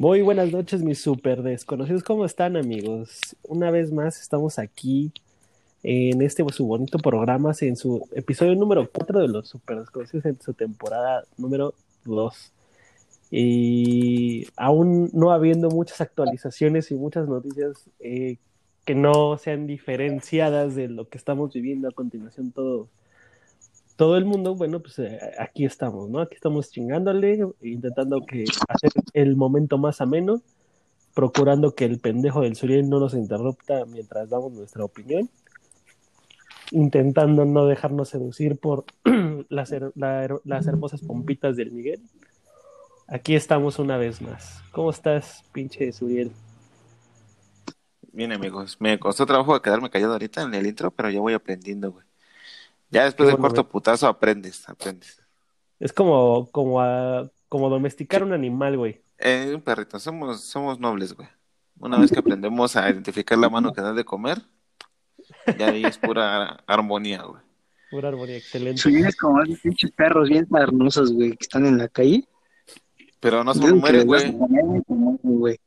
Muy buenas noches, mis super desconocidos. ¿Cómo están, amigos? Una vez más estamos aquí en este su bonito programa, en su episodio número 4 de los super desconocidos en su temporada número 2. Y aún no habiendo muchas actualizaciones y muchas noticias eh, que no sean diferenciadas de lo que estamos viviendo a continuación todos todo el mundo, bueno, pues eh, aquí estamos, ¿no? Aquí estamos chingándole, intentando que hacer el momento más ameno, procurando que el pendejo del Suriel no nos interrupta mientras damos nuestra opinión, intentando no dejarnos seducir por las, hermosas pompitas del Miguel. Aquí estamos una vez más. ¿Cómo estás, pinche Suriel? Bien, amigos. Me costó trabajo quedarme callado ahorita en el intro, pero ya voy aprendiendo, güey. Ya después del cuarto putazo aprendes, aprendes. Es como, como, como domesticar un animal, güey. Eh, un perrito, somos, somos nobles, güey. Una vez que aprendemos a identificar la mano que da de comer, ya ahí es pura armonía, güey. Pura armonía, excelente. Soy como esos pinches perros bien hermosos, güey, que están en la calle. Pero no somos mujeres, güey.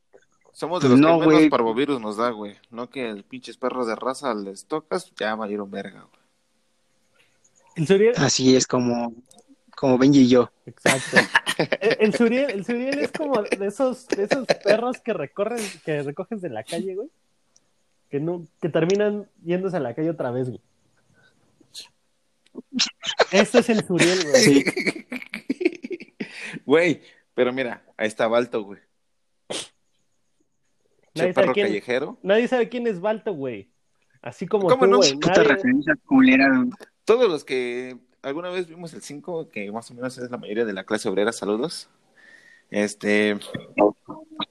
Somos de los no, que menos parvovirus nos da, güey. No que el pinches perros de raza les tocas, ya valieron verga, güey. Así es como, como Benji y yo. Exacto. El, Suriel, el Suriel es como de esos, de esos perros que recorren, que recoges de la calle, güey. Que no, que terminan yéndose a la calle otra vez, güey. Este es el Suriel, güey. Güey, pero mira, ahí está Balto, güey. Nadie perro callejero. Nadie sabe quién es Balto, güey. Así como ¿Cómo tú, no? güey. Puta referencia culera, todos los que alguna vez vimos el 5, que más o menos es la mayoría de la clase obrera, saludos. Este,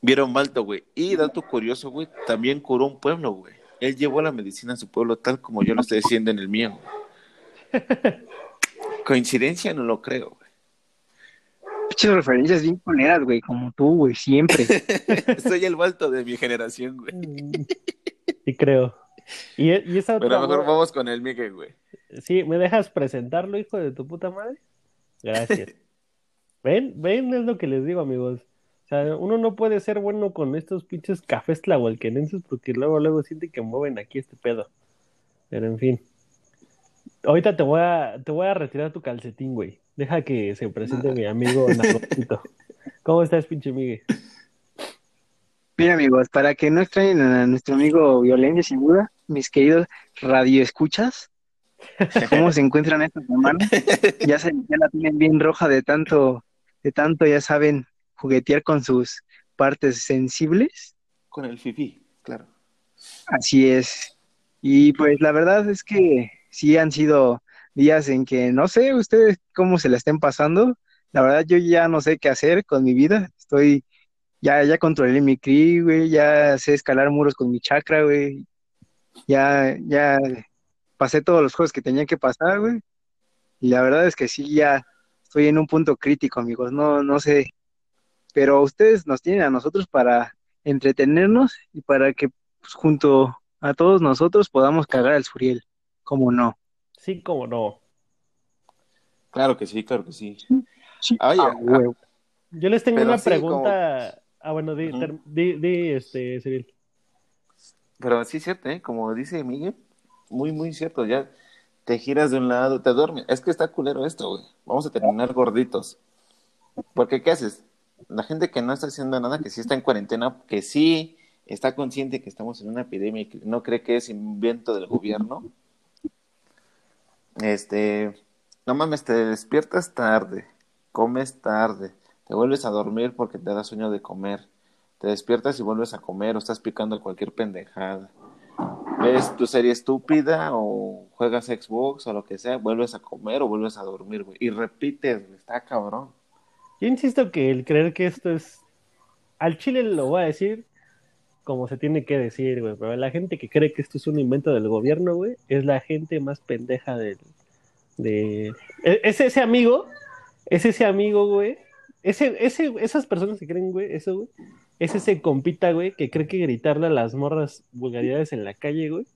vieron Balto, güey. Y dato curioso, güey, también curó un pueblo, güey. Él llevó la medicina a su pueblo tal como yo lo estoy diciendo en el mío. Coincidencia no lo creo, güey. Muchas referencias bien poneras, güey, como tú, güey, siempre. Soy el Balto de mi generación, güey. Sí creo. Y, y esa otra, Pero mejor vamos con el Miguel, güey. Sí, ¿me dejas presentarlo, hijo de tu puta madre? Gracias. ven, ven, es lo que les digo, amigos. O sea, uno no puede ser bueno con estos pinches cafés tlahualquenenses porque luego, luego siente que mueven aquí este pedo. Pero en fin. Ahorita te voy a, te voy a retirar tu calcetín, güey. Deja que se presente mi amigo Narrotito. ¿Cómo estás, pinche Miguel? Bien, amigos, para que no extrañen a nuestro amigo Violencia sin duda, mis queridos radioescuchas, ¿cómo se encuentran esta semana? Ya, se, ya la tienen bien roja de tanto, de tanto, ya saben, juguetear con sus partes sensibles. Con el fifi, claro. Así es. Y pues la verdad es que sí han sido días en que no sé ustedes cómo se la estén pasando. La verdad yo ya no sé qué hacer con mi vida. Estoy ya, ya controlé mi cri, güey, ya sé escalar muros con mi chakra, güey. Ya, ya pasé todos los juegos que tenía que pasar, güey. Y la verdad es que sí, ya estoy en un punto crítico, amigos. No, no sé. Pero ustedes nos tienen a nosotros para entretenernos y para que pues, junto a todos nosotros podamos cagar al Suriel. ¿Cómo no? Sí, cómo no. Claro que sí, claro que sí. Yo les tengo una pregunta Ah, bueno, di, di, este, Cyril. Pero sí es cierto, ¿eh? Como dice Miguel, muy, muy cierto. Ya te giras de un lado, te duermes. Es que está culero esto, güey. Vamos a terminar gorditos. Porque, ¿qué haces? La gente que no está haciendo nada, que sí está en cuarentena, que sí está consciente que estamos en una epidemia y que no cree que es invento del gobierno. Este, no mames, te despiertas tarde, comes tarde, te vuelves a dormir porque te da sueño de comer. Te despiertas y vuelves a comer o estás picando cualquier pendejada. Ves tu serie estúpida o juegas Xbox o lo que sea, vuelves a comer o vuelves a dormir, güey. Y repites, está cabrón. Yo insisto que el creer que esto es... Al chile lo voy a decir como se tiene que decir, güey. Pero la gente que cree que esto es un invento del gobierno, güey, es la gente más pendeja del... De... E-, es ese amigo, es ese amigo, güey, ese, ese, esas personas que creen, güey, eso, güey, es ese compita, güey, que cree que gritarle a las morras vulgaridades en la calle, güey,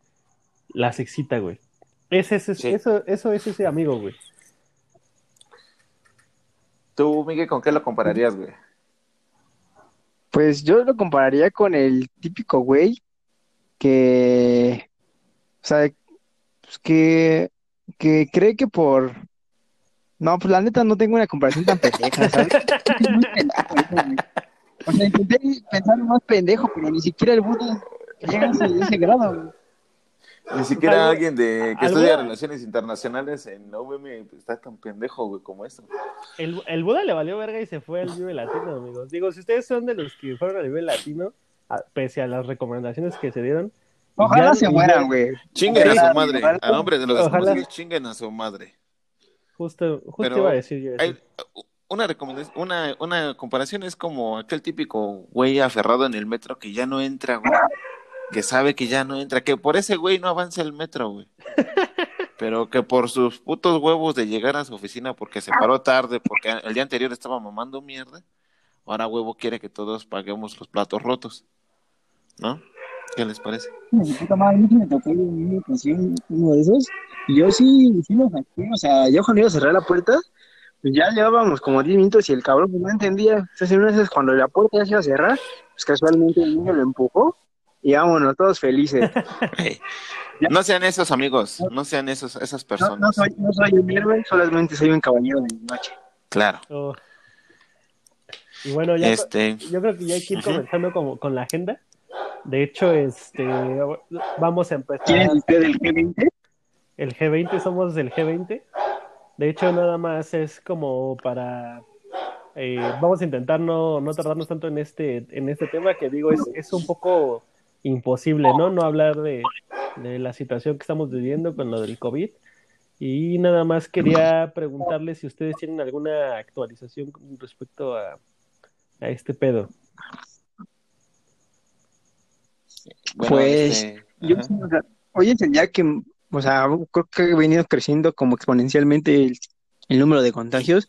las excita, güey. Ese, ese, eso, eso es ese amigo, güey. ¿Tú, Miguel, con qué lo compararías, güey? Pues yo lo compararía con el típico güey que, o sea, pues que, que cree que por... No, pues la neta no tengo una comparación tan pendeja, ¿sabes? O sea, intenté pensar más pendejo, pero ni siquiera el Buda llega a ese, grado, güey. Ni siquiera Algo- alguien de que algo- estudia relaciones internacionales en la UVM está tan pendejo, güey, como esto. El, el Buda le valió verga y se fue al Vive Latino, amigos. Digo, si ustedes son de los que fueron al Vive Latino, a- pese a las recomendaciones que se dieron, Ojalá Ya- se mueran, güey. Chinguen a su madre. ojalá- A nombre de los Ojalá. desconocidos, chinguen a su madre. justo, justo Pero iba a decir yo eso. Hay una una, una comparación es como aquel típico güey aferrado en el metro que ya no entra, güey. Que sabe que ya no entra, que por ese güey no avanza el metro, güey. Pero que por sus putos huevos de llegar a su oficina porque se paró tarde, porque el día anterior estaba mamando mierda, ahora huevo quiere que todos paguemos los platos rotos. ¿No? ¿Qué les parece? Yo sí, sí lo saqué. O sea, yo cuando iba a cerrar la puerta, pues ya llevábamos como 10 minutos y el cabrón no entendía. Entonces, en una esas, cuando la puerta ya se iba a cerrar, pues casualmente el niño lo empujó y vámonos, todos felices. Ey, No sean esos amigos, no sean esos, esas No, personas. no soy, no soy un héroe, solamente soy un caballero de noche. Claro. Oh. Y bueno, ya Este, yo creo que ya hay que ir comenzando como, con la agenda. De hecho, este vamos a ¿Quién es empezar usted el G20? el G20, somos del G20. De hecho, nada más es como para eh, vamos a intentar no, no tardarnos tanto en este, en este tema que digo, es, es un poco imposible, ¿no? No hablar de, de la situación que estamos viviendo con lo del COVID. Y nada más quería preguntarles si ustedes tienen alguna actualización con respecto a, a este pedo. bueno, Pues, este, Yo, ajá. sí, o sea, hoy es el día que, o sea, creo que ha venido creciendo como exponencialmente el, el número de contagios,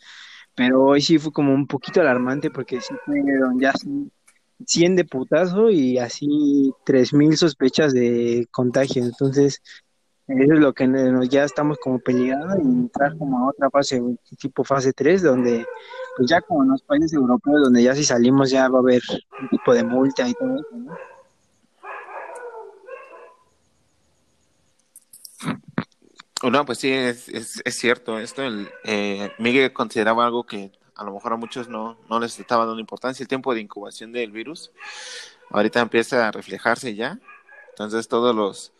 pero hoy sí fue como un poquito alarmante porque sí fueron ya así 100 de putazo y así 3000 sospechas de contagio. Entonces, eso es lo que nos- ya estamos como peligrando y entrar como a otra fase, tipo fase 3, donde pues ya como en los países europeos, donde ya si salimos ya va a haber un tipo de multa y todo eso, ¿no? No, pues sí, es, es, es cierto. Esto, el, eh, Miguel consideraba algo que a lo mejor a muchos no, no les estaba dando importancia, el tiempo de incubación del virus. Ahorita empieza a reflejarse ya. Entonces todos los,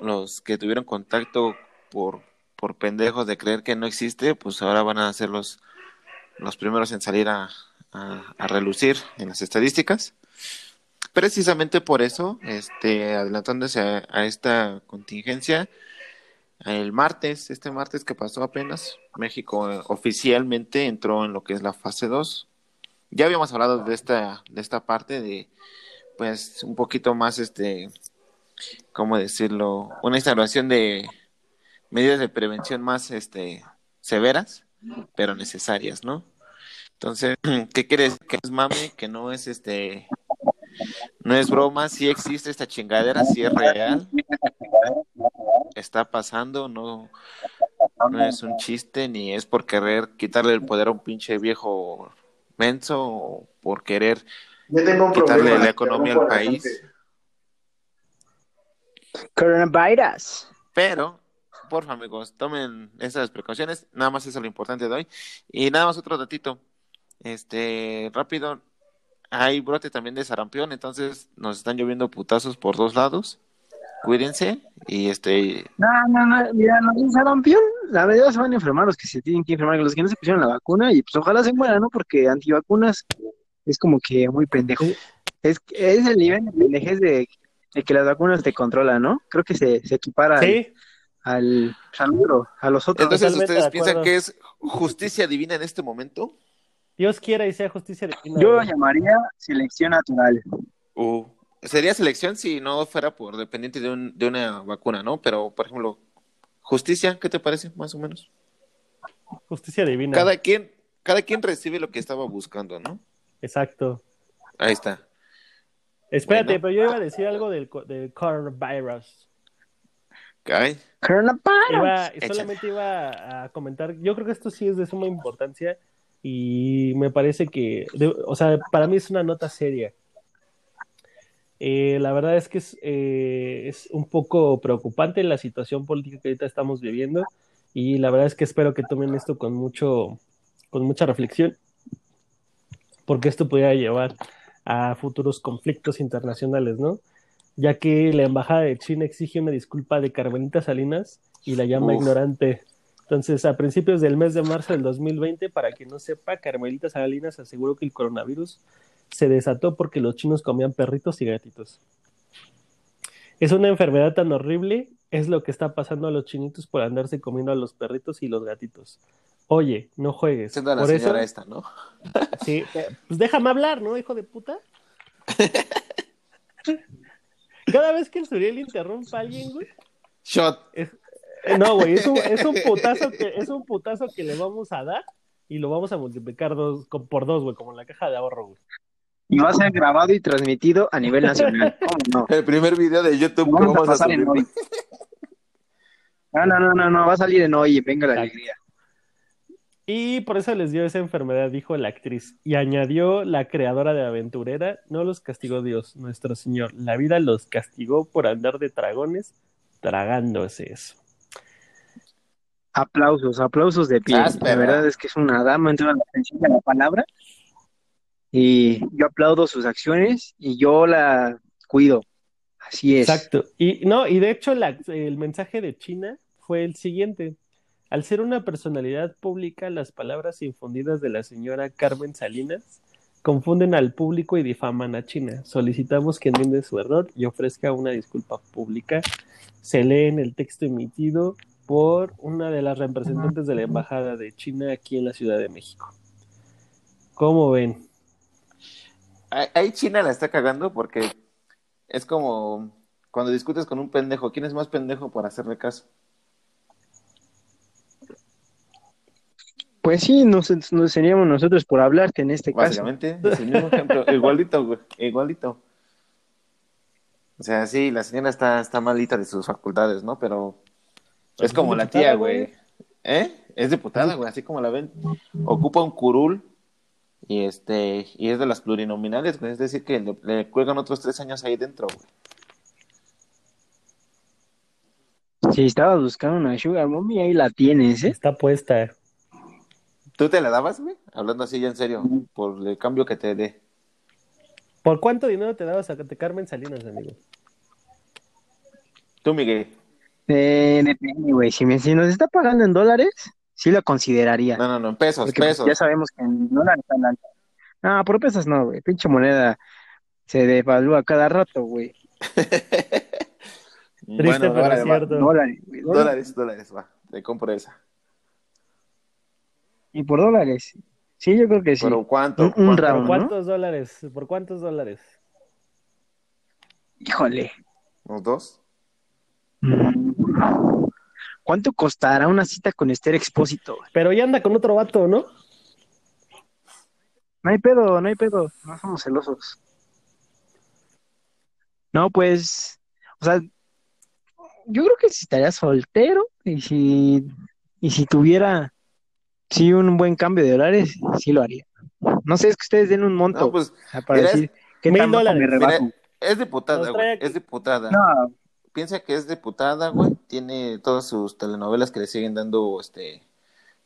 los que tuvieron contacto por, por pendejos de creer que no existe, pues ahora van a ser los, los primeros en salir a, a, a relucir en las estadísticas. Precisamente por eso, este, adelantándose a esta contingencia, el martes, este martes que pasó apenas, México eh, oficialmente entró en lo que es la fase 2. Ya habíamos hablado de esta, de esta parte de, pues, un poquito más, este, ¿cómo decirlo? Una instalación de medidas de prevención más, este, severas, pero necesarias, ¿no? Entonces, ¿qué quiere decir? Que es mame, que no es, este, no es broma, sí existe esta chingadera, sí es real, está pasando, no, no es un chiste, ni es por querer quitarle el poder a un pinche viejo menso o por querer Yo tengo un quitarle problema. la economía al país. Coronavirus. Pero, porfa, amigos, tomen esas precauciones. Nada más eso es lo importante de hoy. Y nada más otro datito. Este, rápido. Hay brote también de sarampión, entonces nos están lloviendo putazos por dos lados. Cuídense y este, No, no, no, mira, los de sarampión, la verdad se van a enfermar los que se tienen que enfermar, los que no se pusieron la vacuna, y pues ojalá se mueran, ¿no? Porque antivacunas es como que muy pendejo. Es, es el nivel de pendejez de, de que las vacunas te controlan, ¿no? Creo que se, se equipara al, Sí, al, al a los otros. entonces ustedes de piensan que es justicia divina en este momento. Dios quiera y sea justicia divina. Yo lo llamaría selección natural. O sería selección si no fuera por dependiente de, un, de una vacuna, ¿no? Pero, por ejemplo, justicia, ¿qué te parece, más o menos? Justicia divina. Cada quien, cada quien recibe lo que estaba buscando, ¿no? Exacto. Ahí está. Espérate, Bueno. pero yo iba a decir algo del, co- del coronavirus. Ay, Coronavirus. Iba, solamente iba a comentar, yo creo que esto sí es de suma importancia y me parece que, de- o sea, para mí es una nota seria. Eh, la verdad es que es, eh, es un poco preocupante la situación política que ahorita estamos viviendo y la verdad es que espero que tomen esto con mucho, con mucha reflexión, porque esto podría llevar a futuros conflictos internacionales, ¿no? Ya que la embajada de China exige una disculpa de Carmelita Salinas y la llama Uf. ignorante. Entonces, a principios del mes de marzo del 2020, para quien no sepa, Carmelita Salinas aseguró que el coronavirus se desató porque los chinos comían perritos y gatitos. Es una enfermedad tan horrible, es lo que está pasando a los chinitos por andarse comiendo a los perritos y los gatitos. Oye, no juegues. Siendo la Por eso, señora esta, ¿no? sí, eh, pues déjame hablar, ¿no, hijo de puta? Cada vez que el Suriel interrumpa a alguien, güey, Shot. eh, no, güey, es un, es un putazo que es un putazo que le vamos a dar y lo vamos a multiplicar dos, con- por dos, güey, como en la caja de ahorro, güey. Y va a ser grabado y transmitido a nivel nacional. ¿Cómo no? El primer video de YouTube Vamos a vamos a pasar en subir. hoy. No, no, no, no, no, va a salir en hoy, venga la Exacto. alegría. Y por eso les dio esa enfermedad, dijo la actriz. Y añadió la creadora de Aventurera, no los castigó Dios, nuestro Señor. La vida los castigó por andar de dragones tragándose eso. Aplausos, aplausos de pie. Áspera. La verdad es que es una dama en toda la extensión de la palabra. Y yo aplaudo sus acciones y yo la cuido. Así es. Exacto. Y no, y de hecho la- el mensaje de China fue el siguiente. Al ser una personalidad pública, las palabras infundidas de la señora Carmen Salinas confunden al público y difaman a China. Solicitamos que enmiende su error y ofrezca una disculpa pública. Se lee en el texto emitido por una de las representantes de la Embajada de China aquí en la Ciudad de México. ¿Cómo ven? Ahí China la está cagando porque es como cuando discutes con un pendejo. ¿Quién es más pendejo por hacerle caso? Pues sí, nos, nos seríamos nosotros por hablarte en este caso. Básicamente, es el mismo ejemplo. Igualito, güey. Igualito. O sea, sí, la señora está, está malita de sus facultades, ¿no? Pero es como la tía, güey. ¿Eh? Es diputada, güey, así como la ven. Ocupa un curul y este y es de las plurinominales, güey. Es decir, que le, le cuelgan otros tres años ahí dentro, güey. Si estabas buscando una sugar mommy, ahí la tienes, ¿eh? Está puesta. ¿Tú te la dabas, güey? Hablando así ya en serio, por el cambio que te dé. ¿Por cuánto dinero te dabas a Carmen Salinas, amigo? Tú, Miguel. Eh, depende, güey. Si, me- si nos está pagando en dólares, sí la consideraría. No, no, no, en pesos, Porque pues, pesos. ya sabemos que en dólares están altas. No, por pesos no, güey. Pinche moneda se devalúa cada rato, güey. Triste, pero dólares, es va. cierto. Dólares, güey. dólares. Dólares, dólares, va. Te compro esa. Y por dólares. Sí, yo creo que sí. Pero ¿cuánto? Un- un ¿Cuánto? round. ¿Por ¿no? cuántos dólares? ¿Por cuántos dólares? Híjole. ¿Unos dos? ¿Cuánto costará una cita con Esther Expósito? Pero ya anda con otro vato, ¿no? No hay pedo, no hay pedo. No somos celosos. No, pues, o sea, yo creo que si estaría soltero y si, y si tuviera, sí, un buen cambio de dólares, sí lo haría. No sé, es que ustedes den un monto No, pues o sea, para mira, decir qué mil dólares, me mira, es diputada, güey. Es diputada. No, Piensa que es diputada, güey. Tiene todas sus telenovelas que le siguen dando este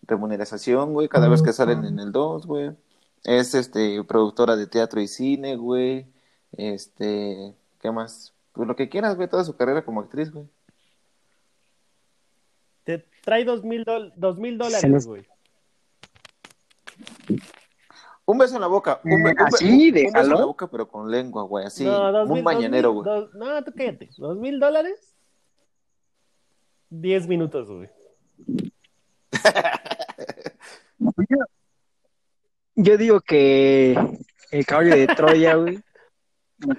remuneración, güey, cada vez que salen en el 2, güey. Es este productora de teatro y cine, güey. Este, ¿qué más? Pues lo que quieras, güey, toda su carrera como actriz, güey. Te trae dos mil, dol- dos mil dólares, güey. Un beso en la boca. Un, be- un be- así, un- un beso en la boca, pero con lengua, güey. Así, no, dos mañanero, güey. no, tú cállate. ¿Dos mil dólares? Diez minutos, güey. yo, yo digo que el caballo de Troya, güey,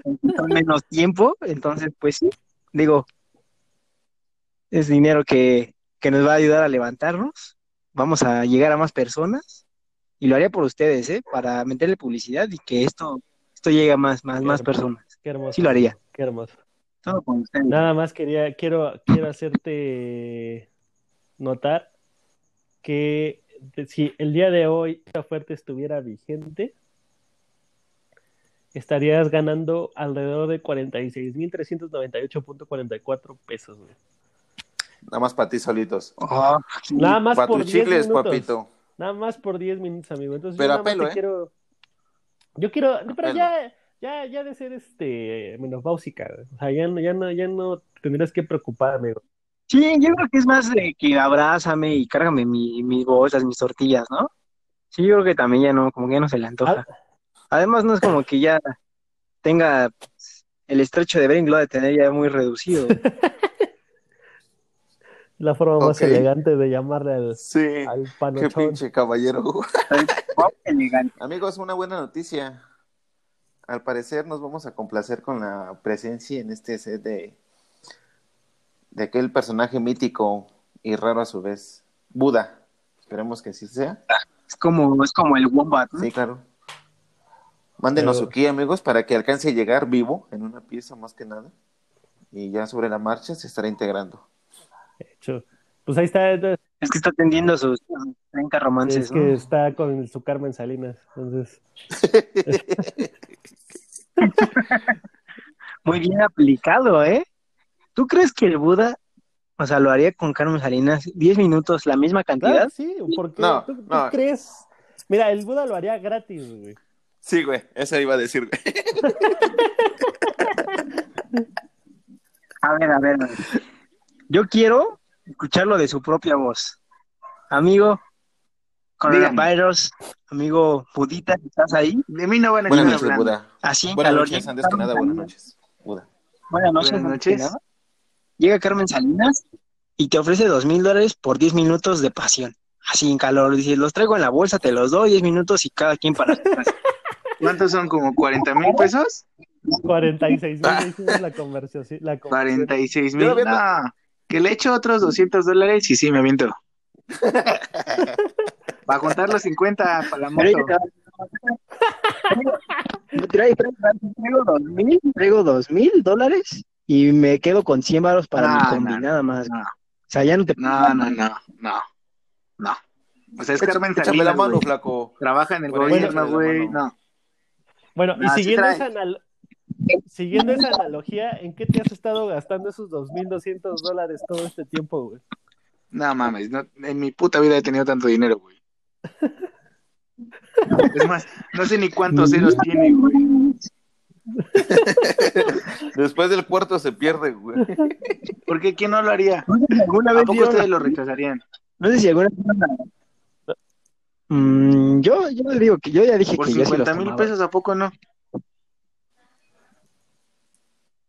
en menos tiempo, entonces, pues sí, digo, es dinero que, que nos va a ayudar a levantarnos, vamos a llegar a más personas, y lo haría por ustedes, ¿eh? Para meterle publicidad y que esto, esto llegue a más, más, más personas. Qué hermoso. Sí lo haría. Qué hermoso. Todo con ustedes. Nada más quería, quiero, quiero hacerte notar que si el día de hoy esta oferta estuviera vigente, estarías ganando alrededor de 46.398.44 pesos. güey. Nada más para ti solitos. Nada más Para por tus 10 chicles, minutos. papito. Nada más por 10 minutos, amigo. Entonces, Pero yo a nada más pelo, te ¿eh? quiero. Yo quiero. Pero pelo. ya, ya, ya de ser este menopáusica. O sea, ya no, ya no, ya no tendrías que preocupar, amigo. Sí, yo creo que es más de que abrázame y cárgame mi, mis bolsas, mis tortillas, ¿no? Sí, yo creo que también ya no, como que ya no se le antoja. Además, no es como que ya tenga el estrecho de Bering lo de tener ya muy reducido. La forma más elegante de llamarle al, Sí. al Qué pinche caballero. Amigos, una buena noticia. Al parecer nos vamos a complacer con la presencia en este set de, de aquel personaje mítico y raro a su vez, Buda. Esperemos que así sea. Es como, es como el Wombat, ¿no? Sí, claro. Mándenos Pero- su key, amigos, para que alcance a llegar vivo en una pieza más que nada. Y ya sobre la marcha se estará integrando. De hecho, pues ahí está. Es Es que está atendiendo sus sus 30 romances, que ¿no? está con su Carmen Salinas. Entonces, Muy bien aplicado, ¿eh? ¿Tú crees que el Buda, o sea, lo haría con Carmen Salinas 10 minutos, la misma claro, cantidad? sí, porque No, ¿tú, tú no. crees? Mira, el Buda lo haría gratis, güey. Sí, güey, eso iba a decir, güey. A ver, a ver, a ver. Yo quiero escucharlo de su propia voz. Amigo coronavirus, amigo Budita, ¿estás ahí? De mí no van a Buenas noches, hablando. Buda. Así en Buenas calor. noches, antes que nada, buenas noches, Buda. Buenas noches. Buenas noches. nada. Llega Carmen Salinas y te ofrece dos mil dólares por 10 minutos de pasión. Así en calor. Dice, los traigo en la bolsa, te los doy 10 minutos y cada quien para. ¿Cuántos son? ¿Como 40 mil pesos? 46 mil hicimos la conversación. La conversión. 46 Yo mil. No, que le echo otros 200 dólares y sí, me aviento. Para juntar los 50 para la moto. Traigo, traigo, traigo dos mil, traigo dos mil dólares y me quedo con 100 baros para No, mi combi, no, nada más. No, O sea, ya no te no, no, no, no. no. O sea, es Carmen Échame la Salinas, mano, güey. flaco. Trabaja en el ahí, gobierno, güey. No. Bueno, y Ah, sí siguiendo esa, anal- siguiendo esa analogía, ¿en qué te has estado gastando esos 2.200 dólares todo este tiempo, güey? No mames, no, en mi puta vida he tenido tanto dinero, güey. Es más, no sé ni cuántos ceros tiene, güey. Después del cuarto se pierde, güey. ¿Por qué? ¿Quién no lo haría? Alguna ¿A vez ustedes lo rechazarían? No sé si alguna vez Mm, yo, yo le digo que yo ya dije Por que yo sí los 50 mil pesos, ¿a poco no?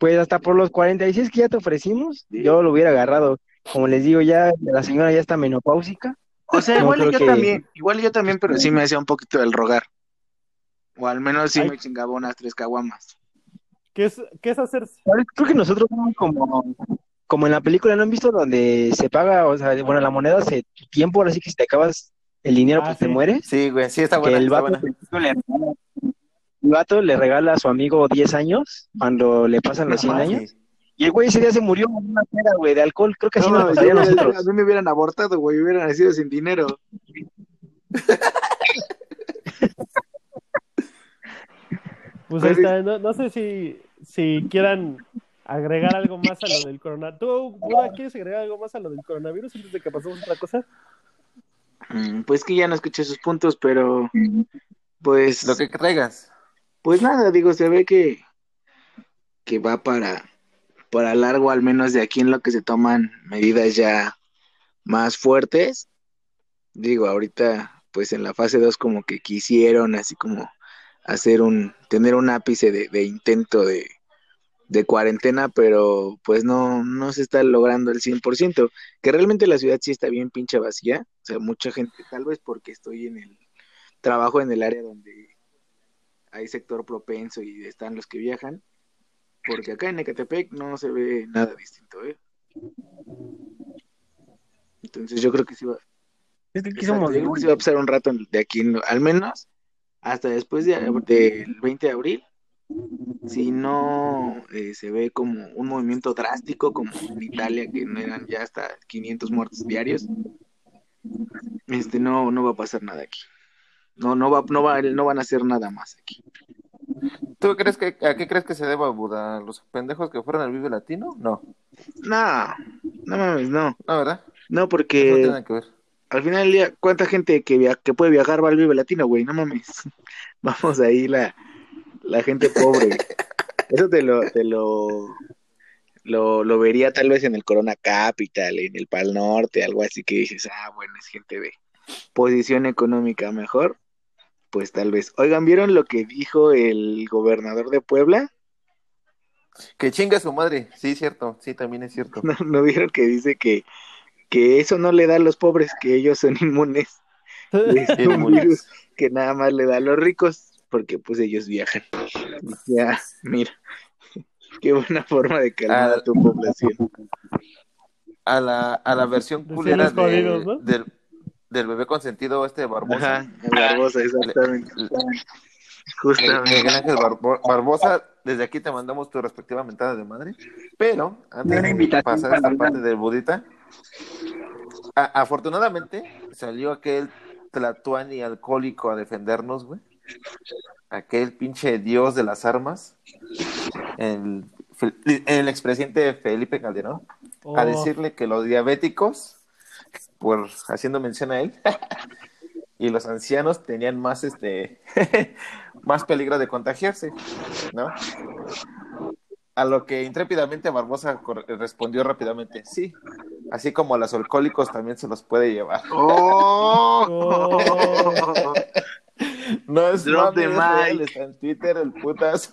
Pues hasta por los 46 que ya te ofrecimos, yo lo hubiera agarrado. Como les digo, ya la señora ya está menopáusica. O sea, No, igual yo que- también, igual yo también, pero sí me hacía un poquito del rogar. O al menos sí Ay. me chingaba unas tres caguamas. ¿Qué es, qué es hacer? ¿Sabes? Creo que nosotros somos como, como en la película, ¿no han visto? Donde se paga, o sea, bueno, la moneda se tiempo, ahora sí que si te acabas el dinero, Ah, pues sí. te mueres. Sí, güey, sí está que buena, el está vato, buena. El vato le regala a su amigo 10 años cuando le pasan los 100 Ajá, años. sí. Y el güey ese día se murió con una peda, güey, de alcohol. Creo que así No, nos pasaría a nosotros. a mí me hubieran abortado, güey, hubieran nacido sin dinero. Pues ahí está. No, no sé si, si quieran agregar algo más a lo del coronavirus. ¿Tú, Buda, quieres agregar algo más a lo del coronavirus antes de que pasemos a otra cosa? Mm, Pues que ya no escuché sus puntos, pero pues, Lo que traigas. Pues nada, digo, se ve que, que va para, para largo, al menos de aquí en lo que se toman medidas ya más fuertes. Digo, ahorita, pues en la fase 2 como que quisieron así como hacer un, tener un ápice de, intento de, de cuarentena, pero pues no, no se está logrando el 100%, que realmente la ciudad sí está bien pinche vacía, o sea, mucha gente, tal vez porque estoy en el trabajo en el área donde hay sector propenso y están los que viajan, porque acá en Ecatepec no se ve nada distinto, ¿eh? Entonces yo creo que sí va, Es que aquí somos va a pasar un rato de aquí, al menos hasta después de- del 20 de abril. Si no eh, se ve como un movimiento drástico, como en Italia, que no eran ya hasta 500 muertos diarios, este, no, no va a pasar nada aquí. No, no va, no va, no van a hacer nada más aquí. ¿Tú crees que, a qué crees que se deba Buda? ¿Los pendejos que fueron al Vive Latino? No, No, no mames, no. no, ¿verdad? No, tiene porque nada que ver. al final del día, ¿cuánta gente que, via- que puede viajar va al Vive Latino, güey? No mames. Vamos ahí la, la gente pobre. Eso te lo, te lo, lo, lo vería tal vez en el Corona Capital, en el Pal Norte, algo así que dices, ah, bueno, es gente de posición económica mejor. Pues tal vez. Oigan, ¿vieron lo que dijo el gobernador de Puebla? Que chinga su madre. Sí, cierto. Sí, también es cierto. ¿No, no vieron que dice que, que eso no le da a los pobres, que ellos son inmunes? Es un Inmunes. virus que nada más le da a los ricos, porque pues ellos viajan. Ya, mira, qué buena forma de calmar a tu población. A la, a la versión culera jodidos, ¿no? del, del bebé consentido este de Barbosa. Ajá, el Barbosa, exactamente. Justamente. Miguel Ángel Barbo- Barbosa, desde aquí te mandamos tu respectiva mentada de madre. Pero, antes de pasar esta parte del budita, a- afortunadamente salió aquel Tlatuani alcohólico a defendernos, güey. Aquel pinche dios de las armas, el, el expresidente Felipe Calderón, a Oh, decirle que los diabéticos, por haciendo mención a él, y los ancianos tenían más este más peligro de contagiarse, ¿no? A lo que intrépidamente Barbosa respondió rápidamente, sí, así como a los alcohólicos también se los puede llevar. ¡Oh! No es the es real, está en Twitter el putas.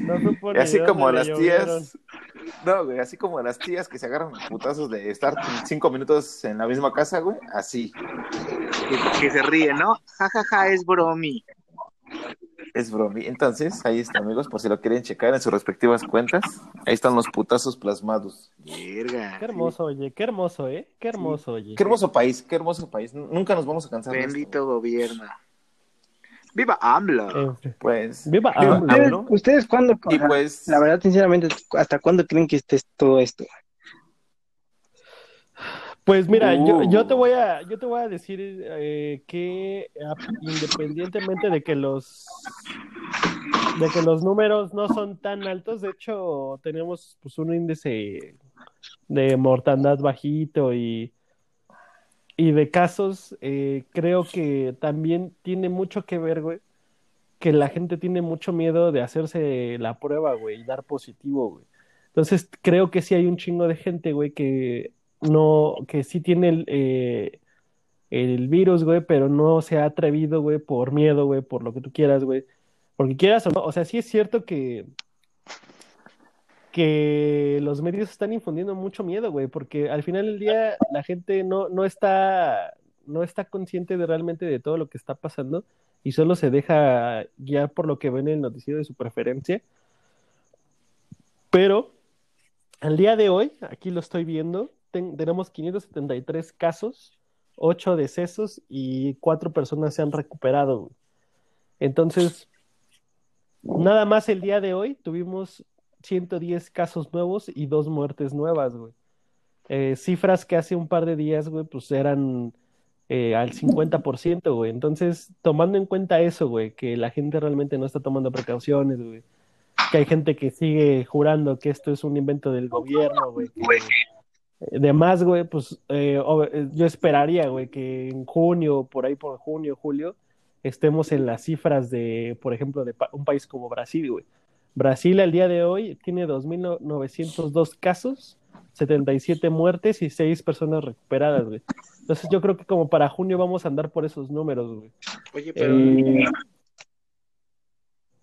No así de como las tías, no, güey, así como a las tías que se agarran a putazos de estar cinco minutos en la misma casa, güey, así. que, que se ríe, ¿no? Ja, ja, ja, es bromi. Es bromi. Entonces, ahí está, amigos, por si lo quieren checar en sus respectivas cuentas. Ahí están los putazos plasmados. Verga. Qué hermoso, oye, qué hermoso, ¿eh? Qué hermoso, oye. Qué hermoso país, qué hermoso país. Nunca nos vamos a cansar de Bendito esto. gobierno. ¡Viva AMLO! Eh, Pues, Viva AMLO. ¿Ustedes, AMLO. ¿Ustedes cuándo? Y pues, La verdad, sinceramente, ¿hasta cuándo creen que esté todo esto? Pues mira, yo, Uh. yo te voy a, yo te voy a decir eh, que a- independientemente de que los de que los números no son tan altos, de hecho tenemos pues un índice de mortandad bajito y, y de casos, eh, creo que también tiene mucho que ver, güey, que la gente tiene mucho miedo de hacerse la prueba, güey, y dar positivo, güey. Entonces creo que sí hay un chingo de gente, güey, que no, que sí tiene el, eh, el virus, güey, pero no se ha atrevido, güey, por miedo, güey, por lo que tú quieras, güey. Porque quieras o no, o sea, sí es cierto que, que los medios están infundiendo mucho miedo, güey, porque al final del día la gente no, no está, no está consciente de realmente de todo lo que está pasando y solo se deja guiar por lo que ven en el noticiero de su preferencia. Pero al día de hoy, aquí lo estoy viendo, ten- tenemos 573 casos, 8 decesos y 4 personas se han recuperado. Entonces, nada más el día de hoy tuvimos 110 casos nuevos y 2 muertes nuevas, güey. Eh, cifras que hace un par de días, güey, pues eran eh, al 50%, güey. Entonces, tomando en cuenta eso, güey, que la gente realmente no está tomando precauciones, güey. Que hay gente que sigue jurando que esto es un invento del gobierno, güey. que- de más, güey, pues eh, eh, yo esperaría, güey, que en junio, por ahí por junio, julio, estemos en las cifras de, por ejemplo, de pa- un país como Brasil, güey. Brasil al día de hoy tiene 2.902 casos, 77 muertes y 6 personas recuperadas, güey. Entonces yo creo que como para junio vamos a andar por esos números, güey. Oye, pero Eh,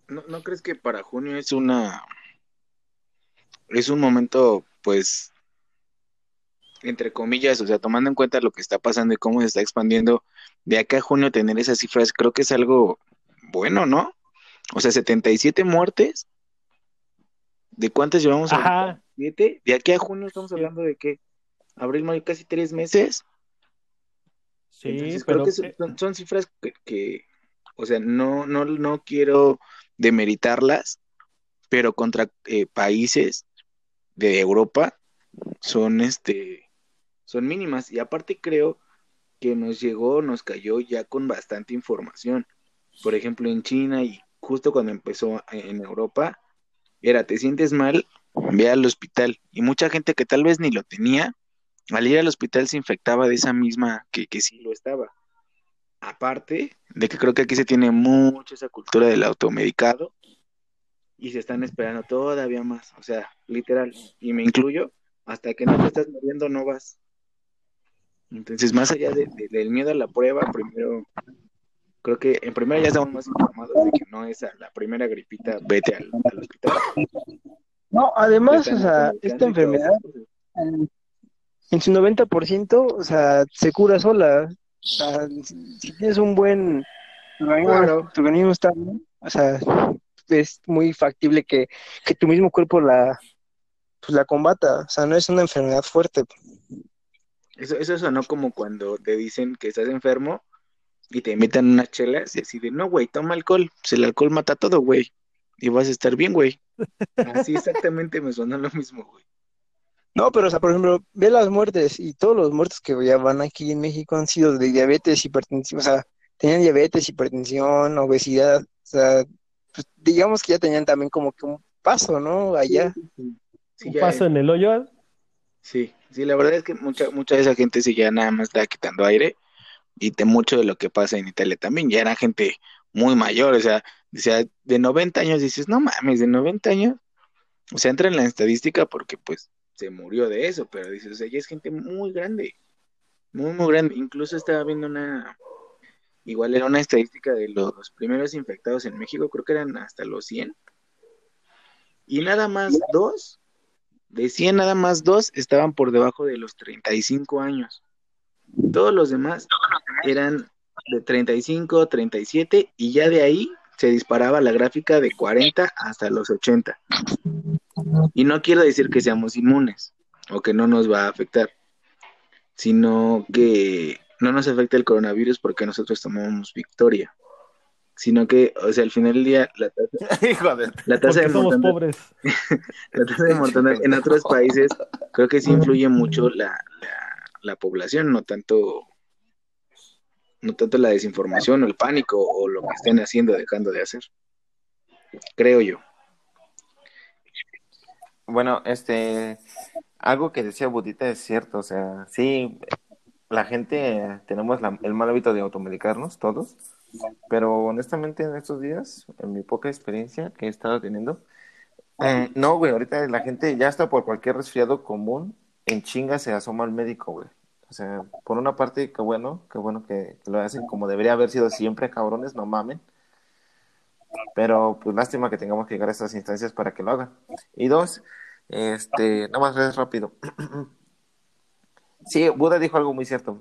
¿no, ¿no crees que para junio es una... es un momento, pues, entre comillas, o sea, tomando en cuenta lo que está pasando y cómo se está expandiendo, de acá a junio tener esas cifras, creo que es algo bueno, ¿no? O sea, 77 muertes. ¿De cuántas llevamos? Ajá, ¿Siete? De aquí a junio estamos hablando de qué? Abril, mayo, casi tres meses. sí, Entonces, pero creo que son, son- son cifras que, que, o sea, no, no, no quiero demeritarlas, pero contra eh, países de Europa son este son mínimas. Y aparte creo que nos llegó, nos cayó ya con bastante información. Por ejemplo, en China y justo cuando empezó en Europa, era, te sientes mal, ve al hospital. Y mucha gente que tal vez ni lo tenía, al ir al hospital se infectaba de esa misma que, que sí lo estaba. Aparte de que creo que aquí se tiene mucho esa cultura del automedicado y se están esperando todavía más, o sea, literal, y me incluyo, hasta que no te estás muriendo no vas. Entonces, más allá del miedo a la prueba, primero, creo que en primera ya estamos más informados de que no es a la primera gripita, vete al, hospital. No, además, o sea, esta enfermedad, en su 90%, o sea, se cura sola. O sea, si tienes un buen claro. tu organismo está bien, o sea, es muy factible que, tu mismo cuerpo la, pues, la combata. O sea, no es una enfermedad fuerte. Eso, eso sonó como cuando te dicen que estás enfermo y te invitan unas chelas y así de, no, güey, toma alcohol. Pues el alcohol mata todo, güey. Y vas a estar bien, güey. Así exactamente me sonó lo mismo, güey. No, pero, o sea, por ejemplo, ve las muertes y todos los muertos que ya van aquí en México han sido de diabetes, hipertensión, o sea, tenían diabetes, hipertensión, obesidad, o sea, pues, digamos que ya tenían también como que un paso, ¿no? Allá. un paso en el hoyo. Sí, sí, la verdad es que mucha, mucha de esa gente sí ya nada más está quitando aire y de mucho de lo que pasa en Italia también, ya era gente muy mayor, o sea, o sea, de 90 años dices, no mames, de 90 años, o sea, entra en la estadística porque pues se murió de eso, pero dices, o sea, ya es gente muy grande, muy, muy grande. Incluso estaba viendo una, igual era una estadística de los primeros infectados en México, creo que eran hasta los 100. Y nada más dos, de 100 nada más dos estaban por debajo de los 35 años. Todos los demás eran de 35, 37 y ya de ahí se disparaba la gráfica de 40 hasta los 80. Y no quiero decir que seamos inmunes o que no nos va a afectar, sino que no nos afecta el coronavirus porque nosotros tomamos victoria, sino que, o sea, al final del día, la tasa, la tasa de mortalidad, la tasa de mortalidad en otros países creo que sí influye mucho la, la población, no tanto no tanto la desinformación o el pánico o lo que estén haciendo dejando de hacer. Creo yo. Bueno, este, algo que decía Budita es cierto, o sea, sí, la gente tenemos el mal hábito de automedicarnos todos, pero honestamente en estos días, en mi poca experiencia que he estado teniendo, eh, no, güey, ahorita la gente ya está por cualquier resfriado común, en chinga se asoma al médico, güey. O sea, por una parte, qué bueno, qué bueno que, lo hacen como debería haber sido siempre, cabrones, no mamen. Pero pues lástima que tengamos que llegar a estas instancias para que lo hagan. Y dos, este, nada más rápido. sí, Buda dijo algo muy cierto.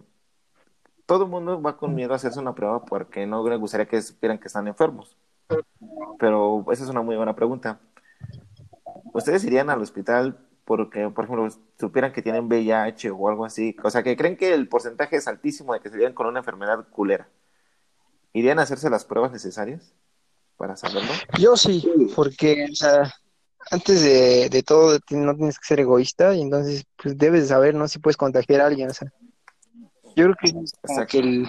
Todo el mundo va con miedo a hacerse una prueba porque no le gustaría que supieran que están enfermos. Pero esa es una muy buena pregunta. ¿Ustedes irían al hospital porque, por ejemplo, supieran que tienen VIH o algo así, o sea, que creen que el porcentaje es altísimo de que se vean con una enfermedad culera, ¿irían a hacerse las pruebas necesarias para saberlo? Yo sí, porque, o sea, antes de, todo no tienes que ser egoísta y entonces pues debes saber, ¿no? Si puedes contagiar a alguien, o sea, yo creo que es que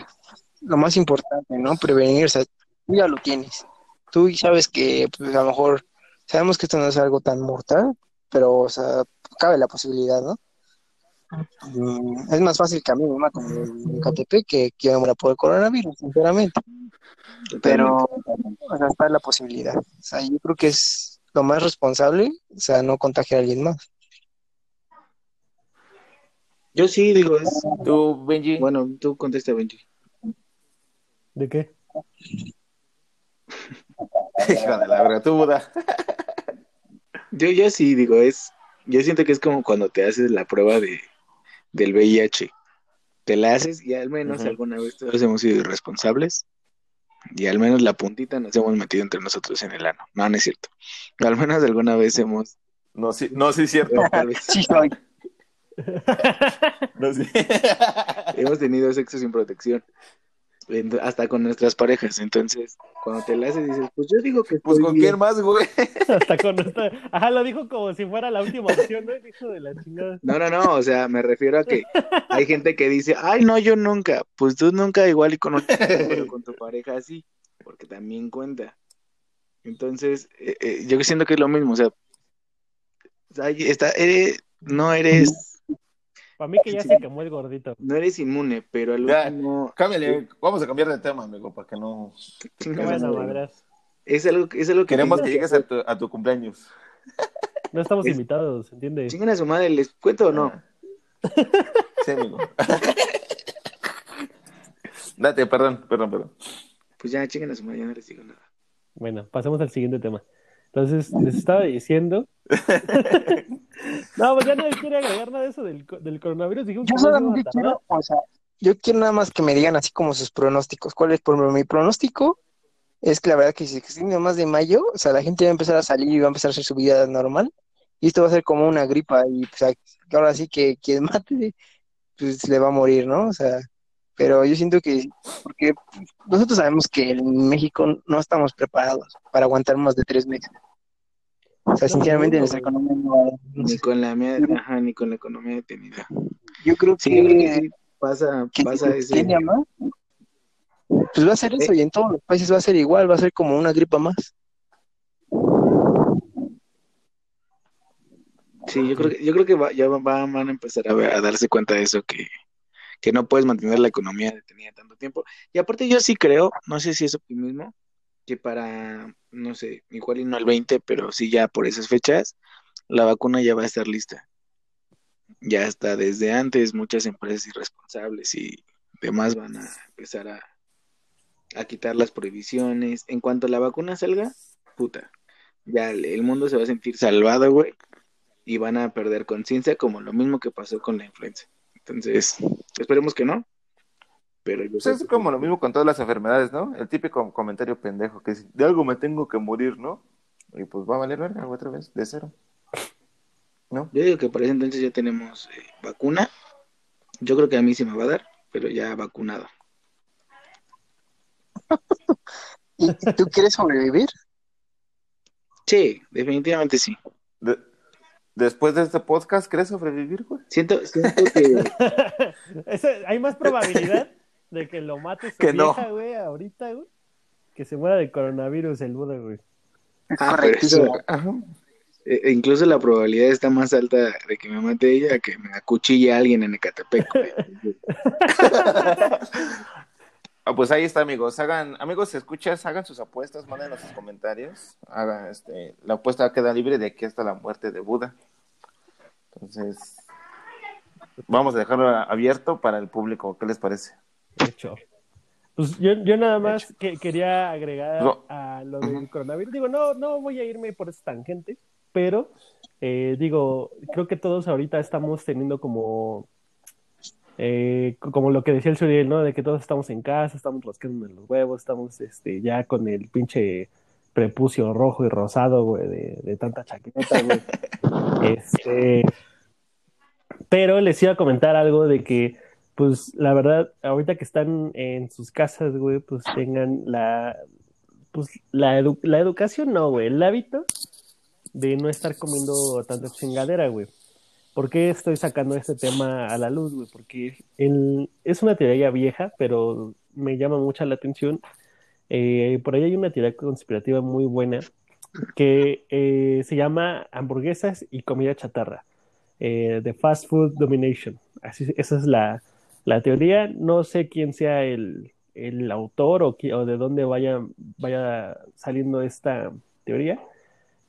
lo más importante, ¿no? Prevenir, o sea, tú ya lo tienes, tú sabes que pues a lo mejor sabemos que esto no es algo tan mortal, pero, o sea, cabe la posibilidad, ¿no? Mm, es más fácil que a mí me maten en KTP que que me muera por el coronavirus, sinceramente. Pero, o sea, está la posibilidad. O sea, yo creo que es lo más responsable, o sea, no contagiar a alguien más. Yo sí, digo, es... Tú, Benji. Bueno, tú contesta, Benji. ¿De qué? Hijo de la verdad, tú, Buda. Yo, yo sí digo, es, yo siento que es como cuando te haces la prueba de, del VIH. Te la haces y al menos alguna vez todos hemos sido irresponsables y al menos la puntita nos hemos metido entre nosotros en el ano. No, no es cierto. Al menos alguna vez hemos... No, sí, no, sí es cierto. sí soy. hemos tenido sexo sin protección. Hasta con nuestras parejas. Entonces, cuando te la haces, dices, pues yo digo que Pues con bien. quién más, güey. Hasta con esta... Ajá, lo dijo como si fuera la última opción, ¿no? El hijo de la chingada. No, no, no, o sea, me refiero a que hay gente que dice, ay, no, yo nunca. Pues tú nunca igual y con, un- pero con tu pareja así, porque también cuenta. Entonces, eh, eh, yo siento que es lo mismo, o sea, está, eres- no eres, Para mí que ya se quemó el gordito. no eres inmune, pero al Ya. último Cámbiale, vamos a cambiar de tema, amigo, para que no. Es algo, es algo que Queremos que llegues a tu, a tu cumpleaños. No estamos Es- invitados, ¿entiendes? Chingan a su madre, ¿les cuento o no? Sí, amigo. Date, perdón, perdón, perdón. Pues ya, chingan a su madre, ya no les digo nada. Bueno, pasemos al siguiente tema. Entonces, les estaba diciendo. no, pues ya no quiere agregar nada de eso del, del coronavirus. Dijimos Yo solamente quiero, o sea, yo quiero nada más que me digan así como sus pronósticos. ¿Cuál es? Por ejemplo, mi pronóstico es que la verdad que si se extiende más de mayo, o sea, la gente va a empezar a salir y va a empezar a hacer su vida normal. Y esto va a ser como una gripa y pues ahora sí que quien mate, pues le va a morir, ¿no? O sea, pero yo siento que, porque nosotros sabemos que en México no estamos preparados para aguantar más de tres meses. O sea, sinceramente no, nuestra economía no, no Ni sé. con la mía, ajá, ni con la economía detenida. Yo creo Sí, yo creo que que sí pasa, que pasa ese. más, pues va a ser eso, y en todos los países va a ser igual, va a ser como una gripa más. Sí, yo creo que, yo creo que va- ya va- va- van a empezar a, ver- a darse cuenta de eso, que, que no puedes mantener la economía detenida tanto tiempo. Y aparte yo sí creo, no sé si es optimismo, que para, no sé, igual y no el 20, pero sí ya por esas fechas, la vacuna ya va a estar lista. Ya está desde antes, muchas empresas irresponsables y demás van a empezar a, a quitar las prohibiciones. En cuanto la vacuna salga, puta, ya el el mundo se va a sentir salvado, güey y van a perder conciencia como lo mismo que pasó con la influenza. Entonces, esperemos que no. Pero yo Pues es que como lo mismo con todas las enfermedades, ¿no? El típico comentario pendejo que es, de algo me tengo que morir, ¿no? Y pues va a valer verga otra vez, de cero. ¿No? Yo digo que para ese entonces ya tenemos eh, vacuna. Yo creo que a mí sí me va a dar, pero ya vacunado. ¿Y y tú quieres sobrevivir? Sí, definitivamente sí. De- después de este podcast, ¿crees sobrevivir, güey? Siento, siento que hay más probabilidad de que lo mate su Que no. güey, ahorita, güey. Que se muera de coronavirus el Buda, güey. Ah, pero eso- Ajá. eh, incluso la probabilidad está más alta de que me mate ella que me acuchille a alguien en Ecatepec. Ah, pues ahí está, amigos. Hagan, amigos, escuchas, hagan sus apuestas, mándenos sus comentarios. Hagan, este, la apuesta queda libre de aquí hasta la muerte de Buda. Entonces, vamos a dejarlo abierto para el público. ¿Qué les parece? De hecho. Pues yo, yo nada más que, quería agregar No. a lo del coronavirus. Digo, no, no voy a irme por esa tangente, pero eh, digo, creo que todos ahorita estamos teniendo como, eh, como lo que decía el Suriel, ¿no? De que todos estamos en casa, estamos rascando los huevos, estamos este, ya con el pinche prepucio rojo y rosado, güey, de, de tanta chaqueta, güey. Este, pero les iba a comentar algo de que, pues, la verdad, ahorita que están en sus casas, güey, pues tengan la, pues, la, edu- la educación, no, güey, el hábito de no estar comiendo tanta chingadera, güey. ¿Por qué estoy sacando este tema a la luz, güey? Porque es una teoría vieja, pero me llama mucho la atención. Eh, por ahí hay una teoría conspirativa muy buena que eh, se llama hamburguesas y comida chatarra, eh, Fast Food Domination. Así, esa es la, la teoría. No sé quién sea el, el autor o, o de dónde vaya, vaya saliendo esta teoría,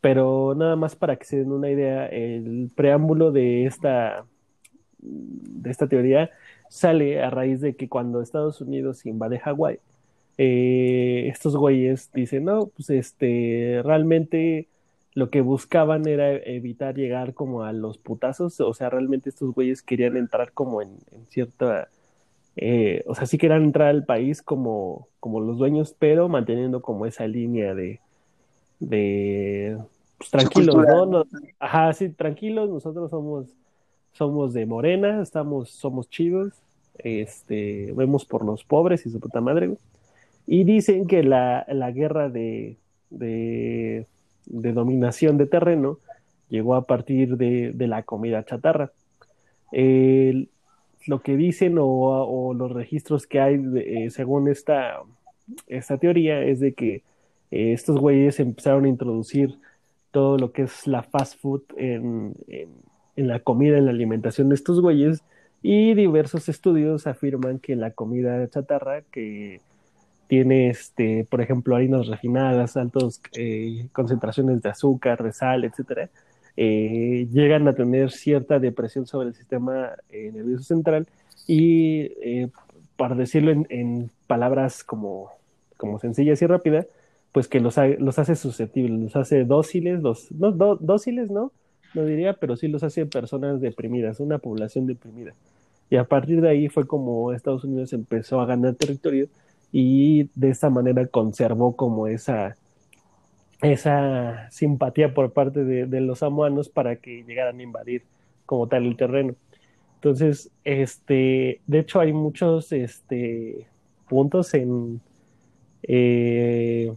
pero nada más para que se den una idea, el preámbulo de esta, de esta teoría sale a raíz de que cuando Estados Unidos invade Hawái, eh, estos güeyes dicen, no, pues este, realmente lo que buscaban era evitar llegar como a los putazos, o sea, realmente estos güeyes querían entrar como en, cierta, eh, o sea, sí querían entrar al país como, como los dueños, pero manteniendo como esa línea de, de pues, tranquilos. ¿no? Ajá, sí, tranquilos, nosotros somos, somos de Morena, estamos, somos chidos, este, vemos por los pobres y su puta madre, güey. Y dicen que la, la guerra de, de, de, dominación de terreno llegó a partir de, de la comida chatarra. Lo que dicen o, o, los registros que hay eh, según esta, esta teoría es de que eh, estos güeyes empezaron a introducir todo lo que es la fast food en, en, la comida, en la alimentación de estos güeyes, y diversos estudios afirman que la comida chatarra, que tiene, este, por ejemplo, harinas refinadas, altas eh, concentraciones de azúcar, de sal, etcétera, eh, llegan a tener cierta depresión sobre el sistema eh, nervioso central y, para decirlo en, en palabras como, como, sencillas y rápidas, pues que los, los hace susceptibles, los hace dóciles, los, no, dóciles no, no diría, pero sí los hace personas deprimidas, una población deprimida. Y a partir de ahí fue como Estados Unidos empezó a ganar territorio y de esta manera conservó como esa, esa simpatía por parte de, de, los samoanos para que llegaran a invadir como tal el terreno. Entonces, este, de hecho hay muchos este, puntos en, eh,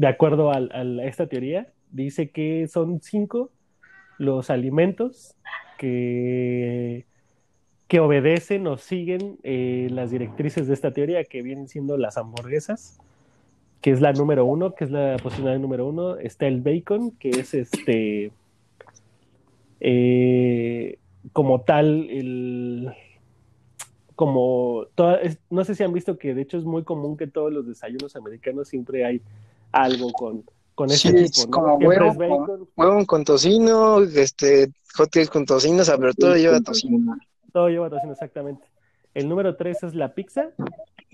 de acuerdo a, a, esta teoría, dice que son cinco los alimentos que, que obedecen o siguen eh, las directrices de esta teoría, que vienen siendo las hamburguesas, que es la número uno, que es la posibilidad número uno, está el bacon, que es este, eh, como tal, el, como, toda, no sé si han visto que de hecho es muy común que todos los desayunos americanos siempre hay algo con, con ese sí, tipo, ¿no? como huevo, con, huevo con tocino, este, hot con tocino, pero todo lleva tocino. Todo lleva tocino, exactamente. El número tres es la pizza,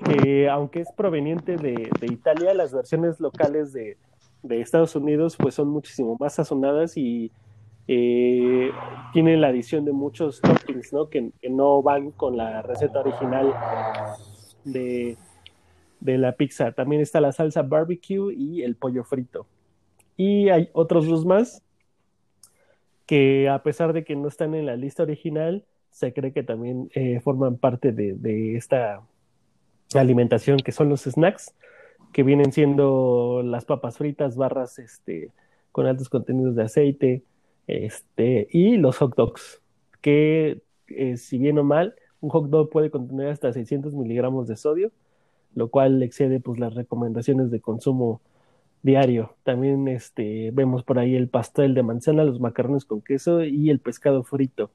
que aunque es proveniente de, de Italia, las versiones locales de, de, Estados Unidos pues son muchísimo más sazonadas y eh, tienen la adición de muchos toppings, ¿no? Que, que, no van con la receta original de, de la pizza. También está la salsa barbecue y el pollo frito. Y hay otros dos más que a pesar de que no están en la lista original, se cree que también eh, forman parte de, de, esta alimentación que son los snacks, que vienen siendo las papas fritas, barras este, con altos contenidos de aceite, este, y los hot dogs, que eh, si bien o mal, un hot dog puede contener hasta 600 miligramos de sodio, lo cual excede pues, las recomendaciones de consumo diario. También este, vemos por ahí el pastel de manzana, los macarrones con queso y el pescado frito.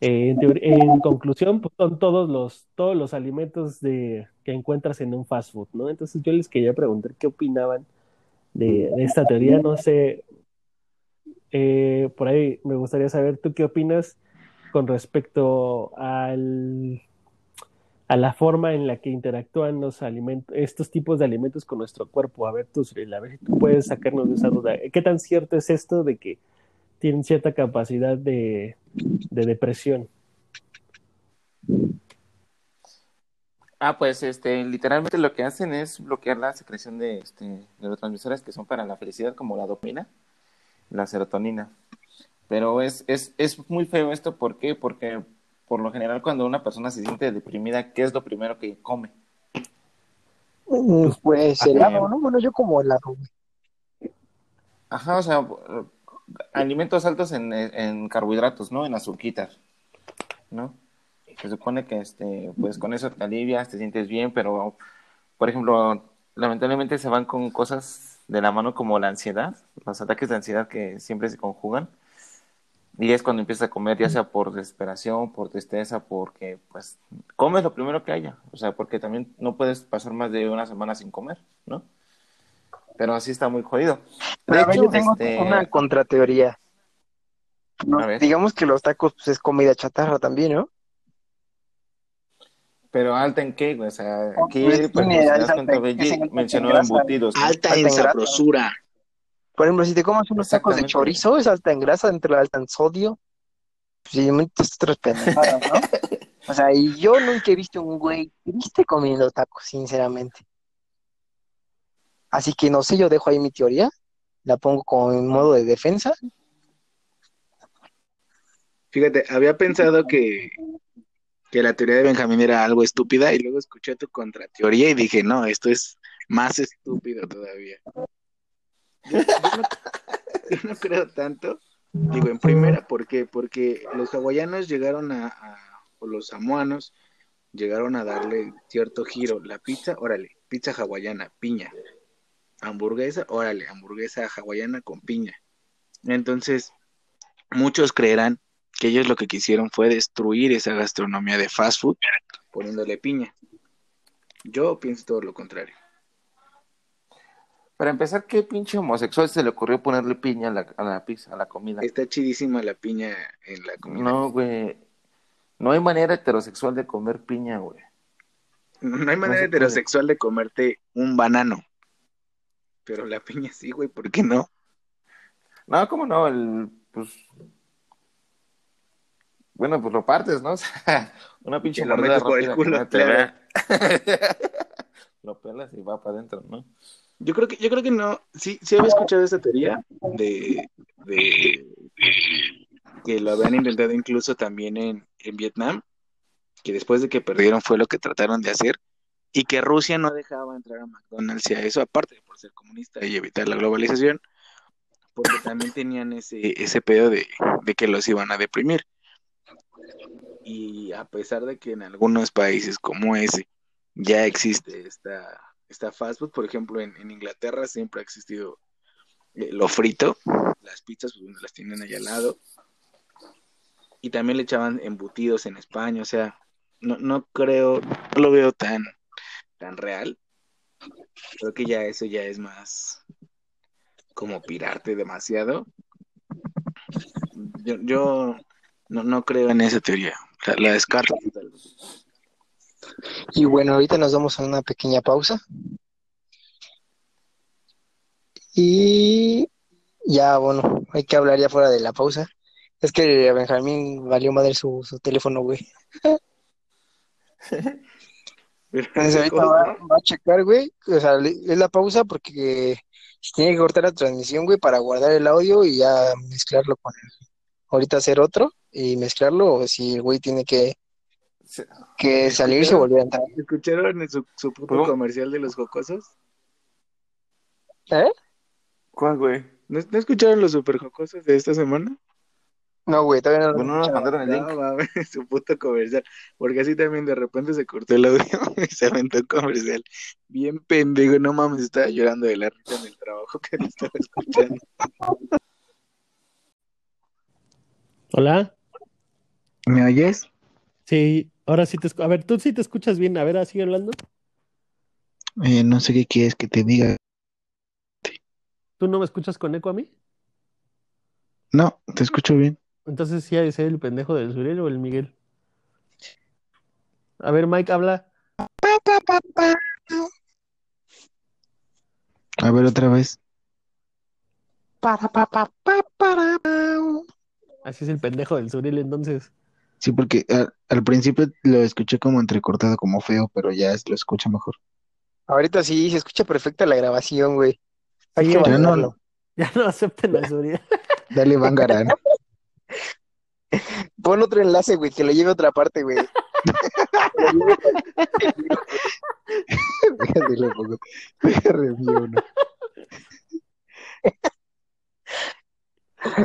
Eh, en, conclusión, pues son todos los, todos los alimentos de, que encuentras en un fast food, ¿no? Entonces yo les quería preguntar qué opinaban de, de esta teoría. No sé, eh, por ahí me gustaría saber, ¿tú qué opinas con respecto al, a la forma en la que interactúan los alimentos, estos tipos de alimentos con nuestro cuerpo? A ver, tú, a ver si tú puedes sacarnos de esa duda. ¿Qué tan cierto es esto de que tienen cierta capacidad de, de depresión. Ah, pues este, literalmente lo que hacen es bloquear la secreción de este, neurotransmisores que son para la felicidad, como la dopamina, la serotonina. Pero es, es, es muy feo esto, ¿por qué? Porque por lo general cuando una persona se siente deprimida, ¿qué es lo primero que come? Pues helado, ¿no? Bueno, yo como helado. Ajá, o sea, alimentos altos en, en, carbohidratos, ¿no? En azúquitas, ¿no? Se supone que, este, pues con eso te alivias, te sientes bien, pero, por ejemplo, lamentablemente se van con cosas de la mano como la ansiedad, los ataques de ansiedad que siempre se conjugan, y es cuando empiezas a comer, ya sea por desesperación, por tristeza, porque, pues, comes lo primero que haya, o sea, porque también no puedes pasar más de una semana sin comer, ¿no? pero así está muy jodido. De hecho, yo tengo este... una contrateoría. No, digamos que los tacos pues, es comida chatarra también, ¿no? Pero alta en qué, O sea, aquí pues, pues, si alta cuenta, en, mencionó en embutidos. ¿no? Alta, en sabrosura. Por ejemplo, si te comes unos tacos de chorizo, es alta en grasa, entre alta en sodio. Pues sí, otras pendejadas, ¿no? o sea, y yo nunca he visto un güey triste comiendo tacos, sinceramente. Así que no sé, yo dejo ahí mi teoría, la pongo como en modo de defensa. Fíjate, había pensado que, que la teoría de Benjamín era algo estúpida y luego escuché tu contrateoría y dije, no, esto es más estúpido todavía. Yo, no, creo tanto, digo, en primera, ¿por qué? Porque los hawaianos llegaron a, a- o los samoanos llegaron a darle cierto giro. La pizza, órale, pizza hawaiana, piña. Hamburguesa, órale, hamburguesa hawaiana con piña. Entonces, muchos creerán que ellos lo que quisieron fue destruir esa gastronomía de fast food poniéndole piña. Yo pienso todo lo contrario. Para empezar, ¿qué pinche homosexual se le ocurrió ponerle piña a la, a la pizza, a la comida? Está chidísima la piña en la comida. No, güey. No hay manera heterosexual de comer piña, güey. No hay manera No se puede. heterosexual de comerte un banano. Pero la piña sí, güey, ¿por qué no? No, ¿cómo no? El, pues... Bueno, pues lo partes, ¿no? O sea, una pinche mordida metes por el culo, te lo pelas y va para adentro, ¿no? Yo creo que, yo creo que no, sí, sí había escuchado esa teoría de, de que lo habían intentado incluso también en, en Vietnam, que después de que perdieron fue lo que trataron de hacer, y que Rusia no dejaba entrar a McDonald's y a eso, aparte de por ser comunista y evitar la globalización, porque también tenían ese, ese pedo de, de que los iban a deprimir. Y a pesar de que en algunos países como ese ya existe esta, esta fast food, por ejemplo, en, en Inglaterra siempre ha existido eh, lo frito, las pizzas pues, las tienen allá al lado, y también le echaban embutidos en España, o sea, no, no creo, no lo veo tan, tan real, creo que ya eso ya es más como pirarte demasiado. Yo, yo no, no creo en esa teoría, la, la descarto. Y bueno, ahorita nos vamos a una pequeña pausa. Y ya, bueno, hay que hablar ya fuera de la pausa. Es que a Benjamín valió madre su, su teléfono, güey. Entonces ahorita va, va a checar, güey. O sea, es la pausa porque se tiene que cortar la transmisión, güey, para guardar el audio y ya mezclarlo con el. Ahorita hacer otro y mezclarlo, o si el güey tiene que, que salirse y volver a entrar. ¿Escucharon su, su puto ¿Cómo? comercial de los jocosos? ¿Eh? ¿Cuál, güey? ¿No, no escucharon los super jocosos de esta semana? No, güey, todavía no lo Bueno, no nos mandaron el link. No, mames, su puto comercial. Porque así también de repente se cortó el audio y se aventó el comercial. Bien pendejo, no mames, estaba llorando de la risa en el trabajo que lo estaba escuchando. Hola. ¿Me oyes? Sí, ahora sí te escu- A ver, tú sí te escuchas bien. A ver, sigue hablando. Eh, no sé qué quieres que te diga. ¿Tú no me escuchas con eco a mí? No, te escucho bien. Entonces sí ha de ser el pendejo del Suriel o el Miguel. A ver, Mike, habla. A ver otra vez. Así es el pendejo del Suriel, entonces. Sí, porque al, al principio lo escuché como entrecortado, como feo, pero ya es- lo escucho mejor. Ahorita sí, se escucha perfecta la grabación, güey. Hay Sí, que ya no- mandarlo. Ya no acepten al Suriel. Dale, Bangarán. Pon otro enlace, güey, que lo lleve a otra parte, güey. Déjate lo pongo. Déjame envío uno.